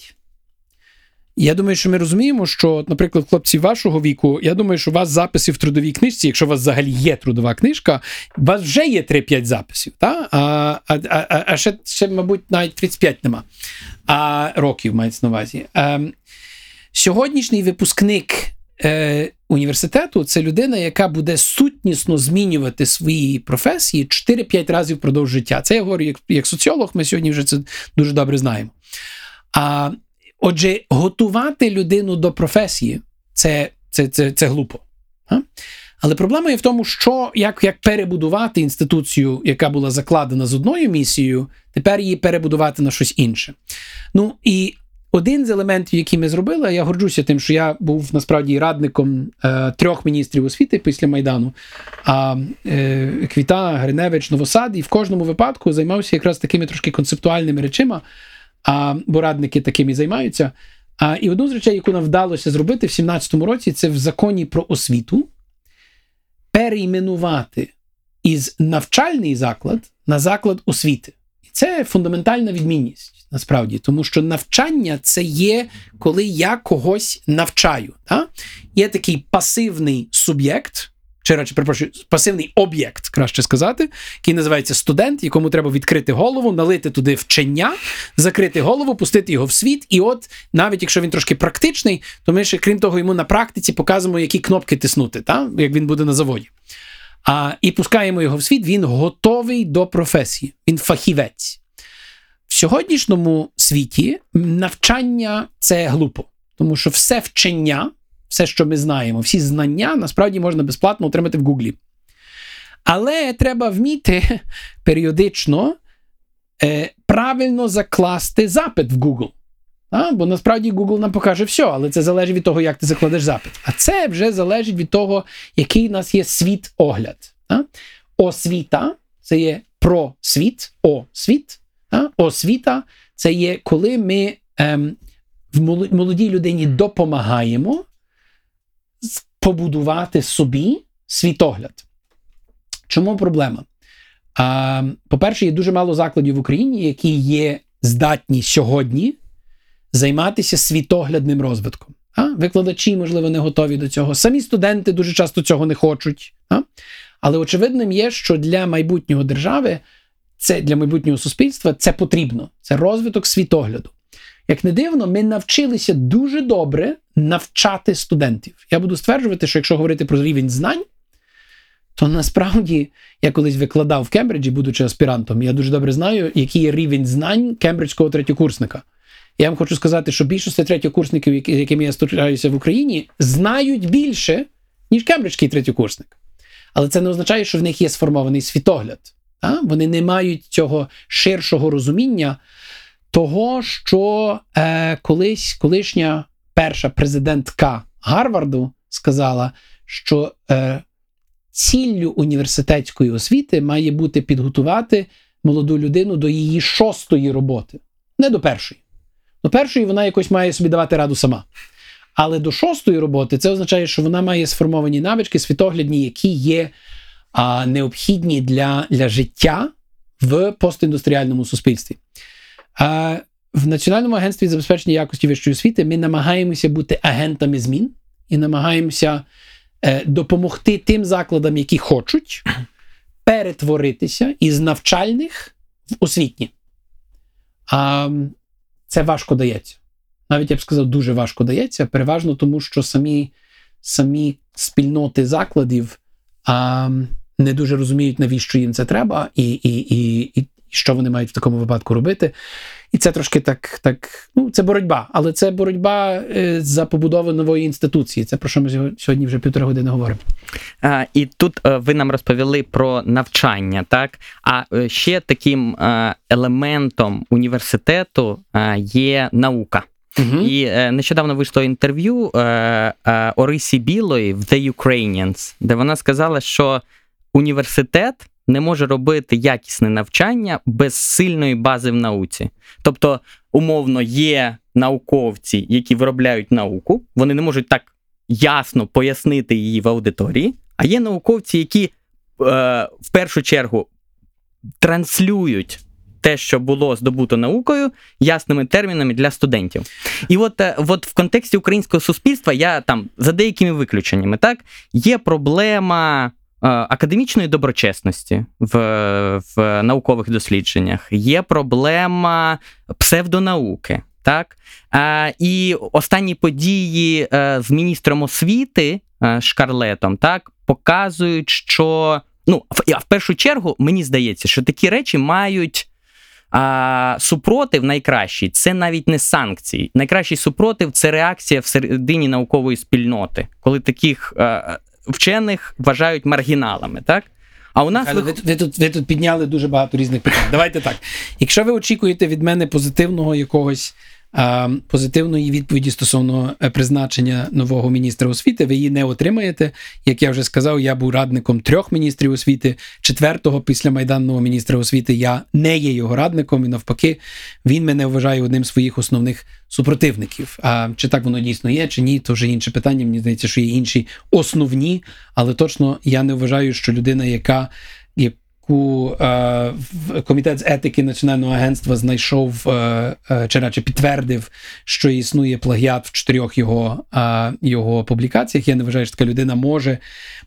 Я думаю, що ми розуміємо, що, наприклад, хлопці вашого віку, я думаю, що у вас записи в трудовій книжці, якщо у вас взагалі є трудова книжка, у вас вже є 3-5 записів. Та? А а, а, а ще, ще, мабуть, навіть 35 нема а, років мається на увазі. А, ем, сьогоднішній випускник е, університету це людина, яка буде сутнісно змінювати свої професії 4-5 разів впродовж життя. Це я говорю як, як соціолог, ми сьогодні вже це дуже добре знаємо. А Отже, готувати людину до професії це це, це, це глупо. А? Але проблема є в тому, що як як перебудувати інституцію, яка була закладена з одною місією, тепер її перебудувати на щось інше. Ну і один з елементів, який ми зробили, я горджуся тим, що я був насправді радником е, трьох міністрів освіти після Майдану, а е, Квіта, Гриневич, Новосад, і в кожному випадку займався якраз такими трошки концептуальними речима а, бо радники такими займаються. А, І одну з речей, яку нам вдалося зробити в 2017 році, це в законі про освіту перейменувати із навчальний заклад на заклад освіти. І це фундаментальна відмінність. Насправді, тому що навчання це є, коли я когось навчаю. Так? Є такий пасивний суб'єкт, чи радше, перепрошую, пасивний об'єкт, краще сказати, який називається студент, якому треба відкрити голову, налити туди вчення, закрити голову, пустити його в світ. І от, навіть якщо він трошки практичний, то ми ще, крім того, йому на практиці показуємо, які кнопки тиснути, та? як він буде на заводі. А, І пускаємо його в світ, він готовий до професії, він фахівець. В сьогоднішньому світі навчання це глупо, тому що все вчення все, що ми знаємо, всі знання насправді можна безплатно отримати в Гуглі. Але треба вміти періодично е, правильно закласти запит в Google. А? Бо насправді Google нам покаже все, але це залежить від того, як ти закладеш запит. А це вже залежить від того, який у нас є світ-огляд. А? Освіта це є про світ, освіт. Освіта це є коли ми ем, молодій людині допомагаємо побудувати собі світогляд. Чому проблема? А, По-перше, є дуже мало закладів в Україні, які є здатні сьогодні займатися світоглядним розвитком. А? Викладачі, можливо, не готові до цього. Самі студенти дуже часто цього не хочуть. А? Але очевидним є, що для майбутнього держави, це для майбутнього суспільства це потрібно. Це розвиток світогляду. Як не дивно, ми навчилися дуже добре навчати студентів. Я буду стверджувати, що якщо говорити про рівень знань, то насправді я колись викладав в Кембриджі, будучи аспірантом, я дуже добре знаю, який є рівень знань кембриджського третьокурсника. Я вам хочу сказати, що більшість третьокурсників, якими я стучаюся в Україні, знають більше, ніж кембриджський третьокурсник. Але це не означає, що в них є сформований світогляд. Вони не мають цього ширшого розуміння того, що е, колись колишня перша президентка Гарварду сказала, що е, ціллю університетської освіти має бути підготувати молоду людину до її шостої роботи, не до першої. До першої вона якось має собі давати раду сама. Але до шостої роботи це означає, що вона має сформовані навички, світоглядні, які є а, необхідні для, для життя в постіндустріальному суспільстві. В Національному агентстві забезпечення якості вищої освіти ми намагаємося бути агентами змін і намагаємося е, допомогти тим закладам, які хочуть перетворитися із навчальних в освітні. А це важко дається. Навіть я б сказав, дуже важко дається, переважно тому, що самі самі спільноти закладів а, не дуже розуміють, навіщо їм це треба, і, і, і, і, що вони мають в такому випадку робити. І це трошки так, так, ну це боротьба, але це боротьба е, за побудову нової інституції. Це про що ми сьогодні вже півтори години говоримо. А, І тут е, ви нам розповіли про навчання, так? А е, ще таким елементом університету є наука. Uh-huh. І е, нещодавно вийшло інтерв'ю е, е, Орисі Білої в The Ukrainians, де вона сказала, що університет не може робити якісне навчання без сильної бази в науці. Тобто, умовно, є науковці, які виробляють науку, вони не можуть так ясно пояснити її в аудиторії, а є науковці, які е, в першу чергу транслюють те, що було здобуто наукою, ясними термінами для студентів. І от, е, от в контексті українського суспільства я там за деякими виключеннями, так є проблема. Е, Академічної доброчесності в, в наукових дослідженнях є проблема псевдонауки. Так а, і останні події е, з міністром освіти е, Шкарлетом так показують, що ну в, в першу чергу мені здається, що такі речі мають а, супротив найкращий це навіть не санкції. Найкращий супротив це реакція всередині наукової спільноти, коли таких а, вчених вважають маргіналами. Так а у нас ви... ви, ви, тут, ви тут підняли дуже багато різних питань. Давайте так. Якщо ви очікуєте від мене позитивного якогось позитивної відповіді стосовно е, призначення нового міністра освіти, ви її не отримаєте. Як я вже сказав, я був радником трьох міністрів освіти. Четвертого після майданного міністра освіти я не є його радником, і навпаки, він мене вважає одним з своїх основних супротивників. А чи так воно дійсно є, чи ні, то вже інше питання. Мені здається, що є інші основні, але точно я не вважаю, що людина, яка яку е, комітет з етики Національного агентства знайшов е, е, чи радше підтвердив, що існує плагіат в чотирьох його, е, його публікаціях. Я не вважаю, що така людина може,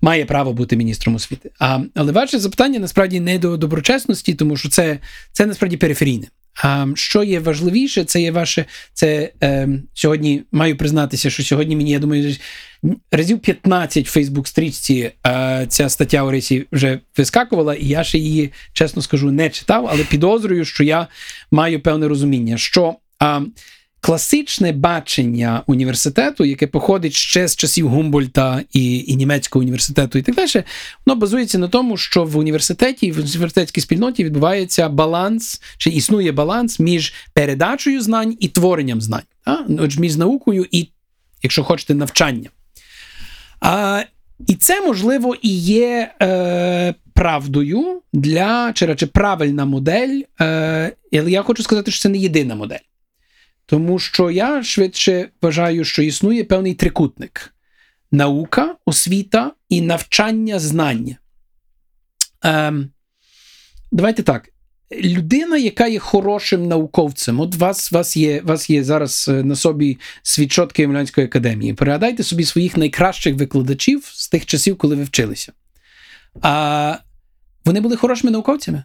має право бути міністром освіти. А, але ваше запитання насправді не до доброчесності, тому що це, це насправді периферійне. А що є важливіше, це є ваше. Це е, сьогодні маю признатися, що сьогодні мені, я думаю, разів 15 в Фейсбук-стрічці е, ця стаття Орисі вже вискакувала, і я ще її, чесно скажу, не читав, але підозрюю, що я маю певне розуміння, що е, класичне бачення університету, яке походить ще з часів Гумбольта і, і німецького університету, і так далі, воно базується на тому, що в університеті, в університетській спільноті відбувається баланс, чи існує баланс між передачею знань і творенням знань? Отже, між наукою і, якщо хочете, навчанням. А, і це, можливо, і є е, правдою для чи радше правильна модель. Але я хочу сказати, що це не єдина модель. Тому що я швидше вважаю, що існує певний трикутник: наука, освіта і навчання знання. Ем, давайте так. Людина, яка є хорошим науковцем, от вас вас, є вас є зараз е, на собі свідчот Києво-Могилянської академії. Пригадайте собі своїх найкращих викладачів з тих часів, коли ви вчилися. А вони були хорошими науковцями?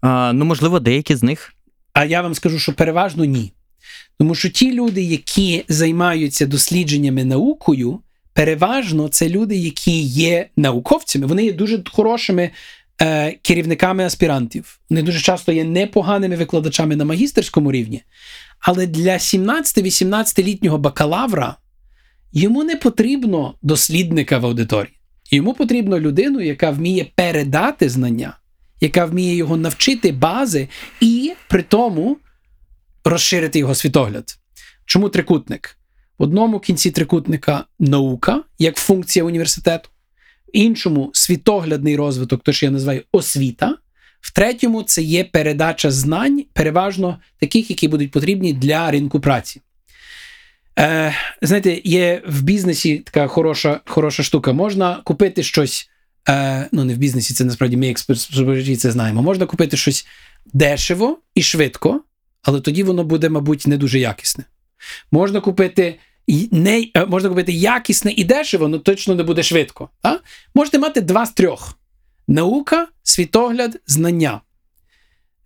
а, ну можливо, деякі з них. А я вам скажу, що переважно ні. Тому що ті люди, які займаються дослідженнями наукою, переважно це люди, які є науковцями, вони є дуже хорошими е, керівниками аспірантів. Вони дуже часто є непоганими викладачами на магістерському рівні. Але для 17-18-літнього бакалавра йому не потрібно дослідника в аудиторії. Йому потрібно людину, яка вміє передати знання, яка вміє його навчити бази і при тому розширити його світогляд. Чому трикутник? В одному кінці трикутника наука як функція університету, в іншому світоглядний розвиток, то що я називаю освіта. В третьому це є передача знань, переважно таких, які будуть потрібні для ринку праці. Е, Знаєте, є в бізнесі така хороша хороша штука. Можна купити щось. Е, ну, не в бізнесі, це насправді ми, як споживачі, це знаємо. Можна купити щось дешево і швидко, але тоді воно буде, мабуть, не дуже якісне. Можна купити і не, е, можна купити якісне і дешево, але точно не буде швидко. А? Можете мати два з трьох: наука, світогляд, знання.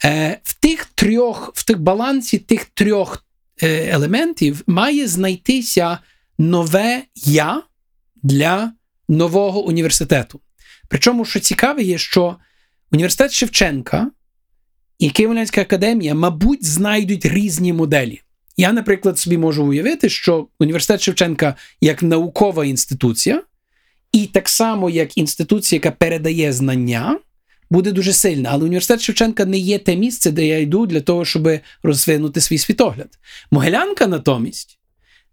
Е, В тих трьох, в тих балансі тих трьох е, елементів має знайтися нове я для нового університету. Причому, що цікаве, є, що університет Шевченка і Києво-Могилянська академія, мабуть, знайдуть різні моделі. Я, наприклад, собі можу уявити, що університет Шевченка як наукова інституція, і так само як інституція, яка передає знання, буде дуже сильна. Але університет Шевченка не є те місце, де я йду для того, щоб розвинути свій світогляд. Могилянка натомість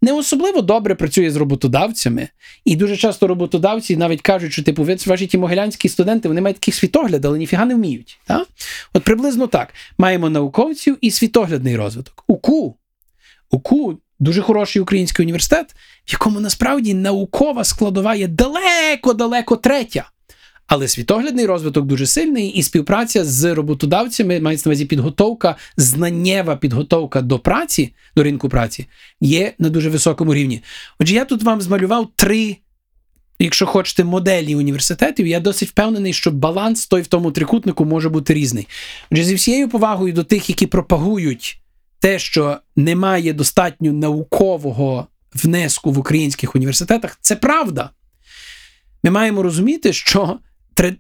не особливо добре працює з роботодавцями. І дуже часто роботодавці навіть кажуть, що типу, ви ваші ті могилянські студенти вони мають такий світогляд, але ніфіга не вміють. Так? От приблизно так. Маємо науковців і світоглядний розвиток. УКУ. УКУ дуже хороший український університет, в якому насправді наукова складова є далеко-далеко третя. Але світоглядний розвиток дуже сильний, і співпраця з роботодавцями, мається на увазі підготовка, знаннєва підготовка до праці, до ринку праці, є на дуже високому рівні. Отже, я тут вам змалював три, якщо хочете, моделі університетів. Я досить впевнений, що баланс той в тому трикутнику може бути різний. Отже, зі всією повагою до тих, які пропагують те, що немає достатньо наукового внеску в українських університетах, це правда. Ми маємо розуміти, що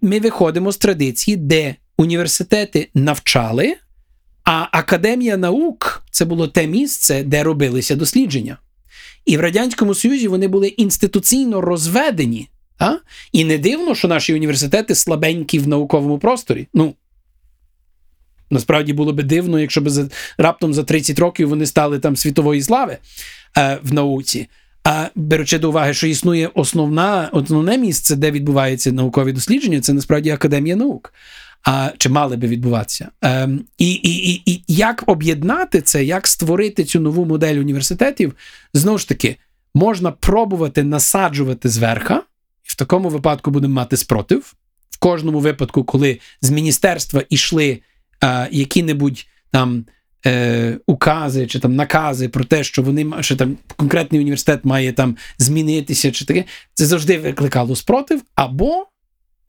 ми виходимо з традиції, де університети навчали, а Академія наук це було те місце, де робилися дослідження. І в Радянському Союзі вони були інституційно розведені. А? І не дивно, що наші університети слабенькі в науковому просторі. Ну, Насправді було би дивно, якщо б за, раптом за 30 років вони стали там світової слави е, в науці. А беручи до уваги, що існує основна, основне місце, де відбуваються наукові дослідження, це насправді Академія наук. А чи мали би відбуватися? Ем, і, і, і, і як об'єднати це, як створити цю нову модель університетів? Знову ж таки, можна пробувати насаджувати зверха, і в такому випадку будемо мати спротив. В кожному випадку, коли з міністерства йшли е, які-небудь там е, укази чи там накази про те, що вони що там конкретний університет має там змінитися, чи таке, це завжди викликало спротив. Або,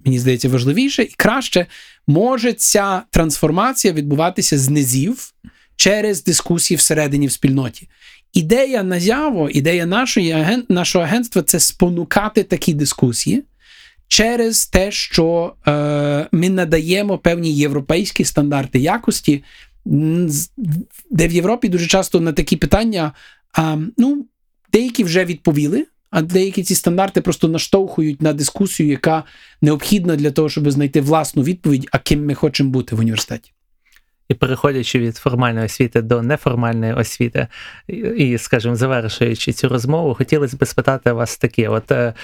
мені здається, важливіше і краще може ця трансформація відбуватися з низів через дискусії всередині в спільноті. Ідея назяво, ідея нашої аген... нашого агентства це спонукати такі дискусії. Через те, що е, ми надаємо певні європейські стандарти якості де в Європі дуже часто на такі питання, а, ну, деякі вже відповіли, а деякі ці стандарти просто наштовхують на дискусію, яка необхідна для того, щоб знайти власну відповідь, а ким ми хочемо бути в університеті. І переходячи від формальної освіти до неформальної освіти, і, скажімо, завершуючи цю розмову, хотілося б спитати вас таке: от е,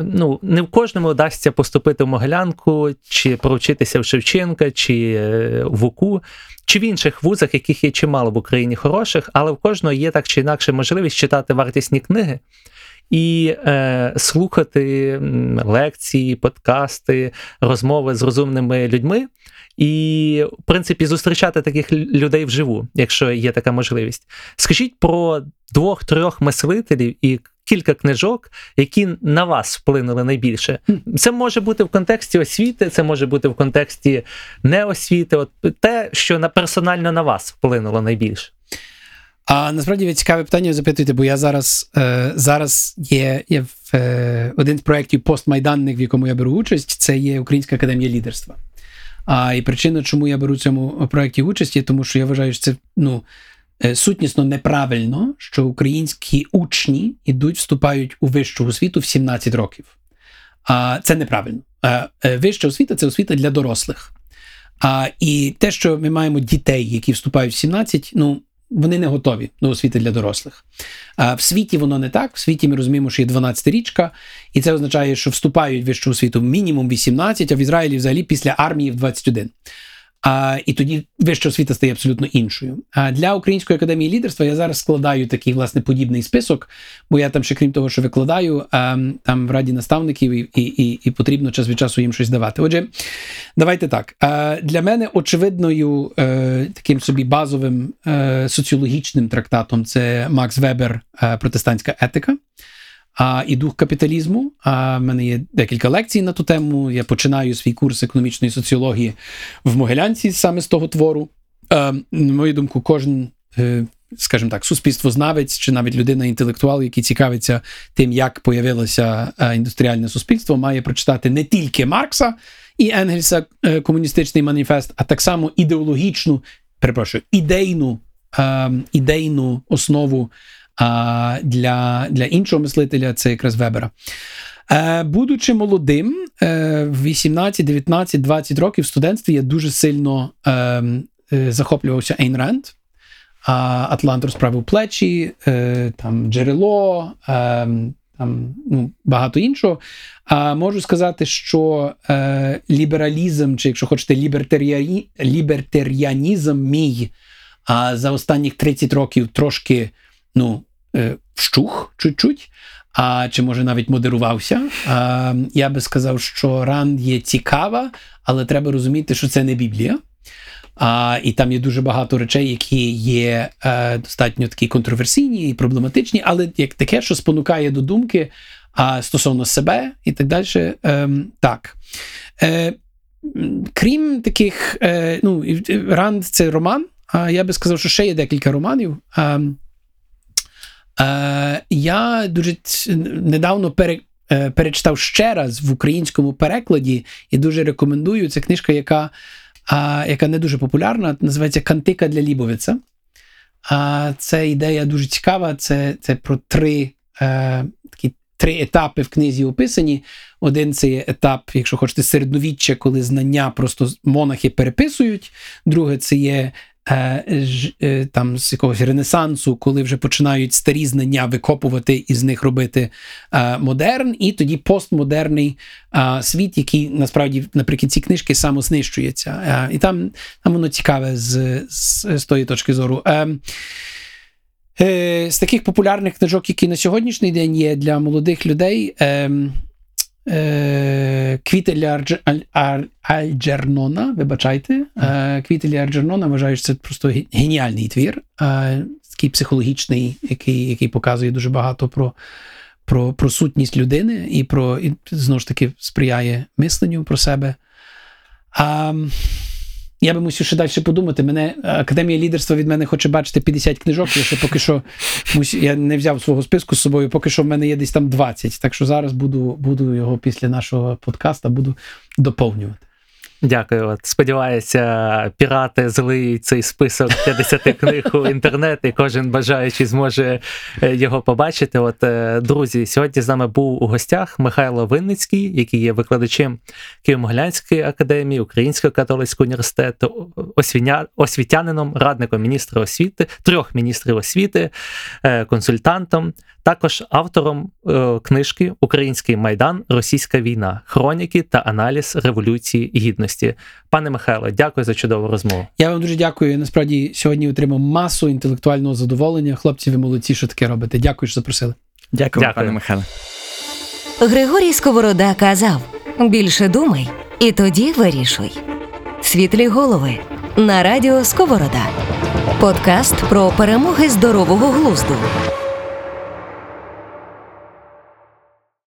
ну, не в кожному вдасться поступити в Могилянку, чи провчитися в Шевченка, чи е, в УКУ, чи в інших вузах, яких є чимало в Україні хороших, але в кожного є так чи інакше можливість читати вартісні книги. І е, слухати лекції, подкасти, розмови з розумними людьми, і, в принципі, зустрічати таких людей вживу, якщо є така можливість. Скажіть про двох-трьох мислителів і кілька книжок, які на вас вплинули найбільше. Це може бути в контексті освіти, це може бути в контексті неосвіти. От те, що на персонально на вас вплинуло найбільше. А насправді ви цікаве питання запитуєте, бо я зараз е, зараз є є в е, один з проєктів постмайданних, в якому я беру участь, це є Українська академія лідерства. А і причина, чому я беру в цьому проєкті участь, є тому, що я вважаю, що це ну, е, сутнісно неправильно, що українські учні йдуть, вступають у вищу освіту в 17 років. А це неправильно. Е, вища освіта це освіта для дорослих. А, І те, що ми маємо дітей, які вступають в 17, ну вони не готові до освіти для дорослих. А в світі воно не так. В світі ми розуміємо, що є 12-річка, і це означає, що вступають в вищу освіту мінімум 18, а в Ізраїлі взагалі після армії в 21. А, І тоді вища освіта стає абсолютно іншою. А для Української академії лідерства я зараз складаю такий власне подібний список, бо я там ще крім того, що викладаю, а, там в раді наставників і і, і, і потрібно час від часу їм щось давати. Отже, давайте так. А, Для мене очевидною е, таким собі базовим е, соціологічним трактатом це Макс Вебер, е, протестантська етика а, і дух капіталізму. А в мене є декілька лекцій на ту тему. Я починаю свій курс економічної соціології в Могилянці саме з того твору. А, на мою думку, кожен. Е, скажімо так, суспільствознавець чи навіть людина-інтелектуал, який цікавиться тим, як появилося е, індустріальне суспільство, має прочитати не тільки Маркса і Енгельса е, комуністичний маніфест, а так само ідеологічну, перепрошую, ідейну ідейну основу а для для іншого мислителя це якраз Вебера. Е, Будучи молодим, е, 18, 19, 20 років в студентстві я дуже сильно е, е, захоплювався Ейн Ренд. Атлант розправив плечі, там джерело, е, там ну, багато іншого. А можу сказати, що лібералізм, чи якщо хочете, лібертаріані, лібертаріанізм мій за останніх 30 років трошки ну, вщух чуть-чуть. А чи може навіть модерувався? А, Я би сказав, що Ранд є цікава, але треба розуміти, що це не Біблія. А, І там є дуже багато речей, які є е, достатньо такі контроверсійні і проблематичні, але як таке, що спонукає до думки а, стосовно себе і так далі. Е, так. Е, Крім таких, е, ну, Ранд це роман. А я би сказав, що ще є декілька романів. А, я дуже недавно пере, е, перечитав ще раз в українському перекладі і дуже рекомендую. Це книжка, яка яка не дуже популярна, називається Кантика для Лібовиця. Це ідея дуже цікава. Це це про три е, такі три етапи в книзі описані. Один це є етап, якщо хочете, середньовіччя, коли знання просто монахи переписують. Друге, це є Е, е, там з якогось ренесансу, коли вже починають старі знання викопувати і з них робити е, модерн, і тоді постмодерний світ, який насправді наприкінці книжки самознищується. І там там воно цікаве з, з, з тої точки зору. З таких популярних книжок, які на сьогоднішній день є для молодих людей. Е, Квітеля Альджернона, вибачайте, е, Квітеля Альджернона вважаю, що це просто геніальний твір, е, такий психологічний, який який показує дуже багато про про, про сутність людини і про і, знову ж таки сприяє мисленню про себе. А, я би мусив ще далі подумати. Мене Академія лідерства від мене хоче бачити 50 книжок. Я ще поки що я не взяв свого списку з собою, поки що в мене є десь там 20. Так що зараз буду, буду його після нашого подкаста буду доповнювати. Дякую. Сподіваюся, пірати злиють цей список 50 книг у інтернет, і кожен бажаючий зможе е, його побачити. От, е, друзі, сьогодні з нами був у гостях Михайло Винницький, який є викладачем Києво-Могилянської академії, Українського католицького університету, освіня... освітянином, радником міністра освіти, трьох міністрів освіти, е, консультантом. Також автором е, книжки Український майдан, Російська війна, хроніки та аналіз революції гідності. Пане Михайло, дякую за чудову розмову. Я вам дуже дякую. Насправді сьогодні отримав масу інтелектуального задоволення. Хлопці, ви молодці, що таке робите. Дякую, що запросили. Дякую, дякую. пане Михайло. Григорій Сковорода казав: більше думай, і тоді вирішуй. Світлі голови на радіо Сковорода. Подкаст про перемоги здорового глузду.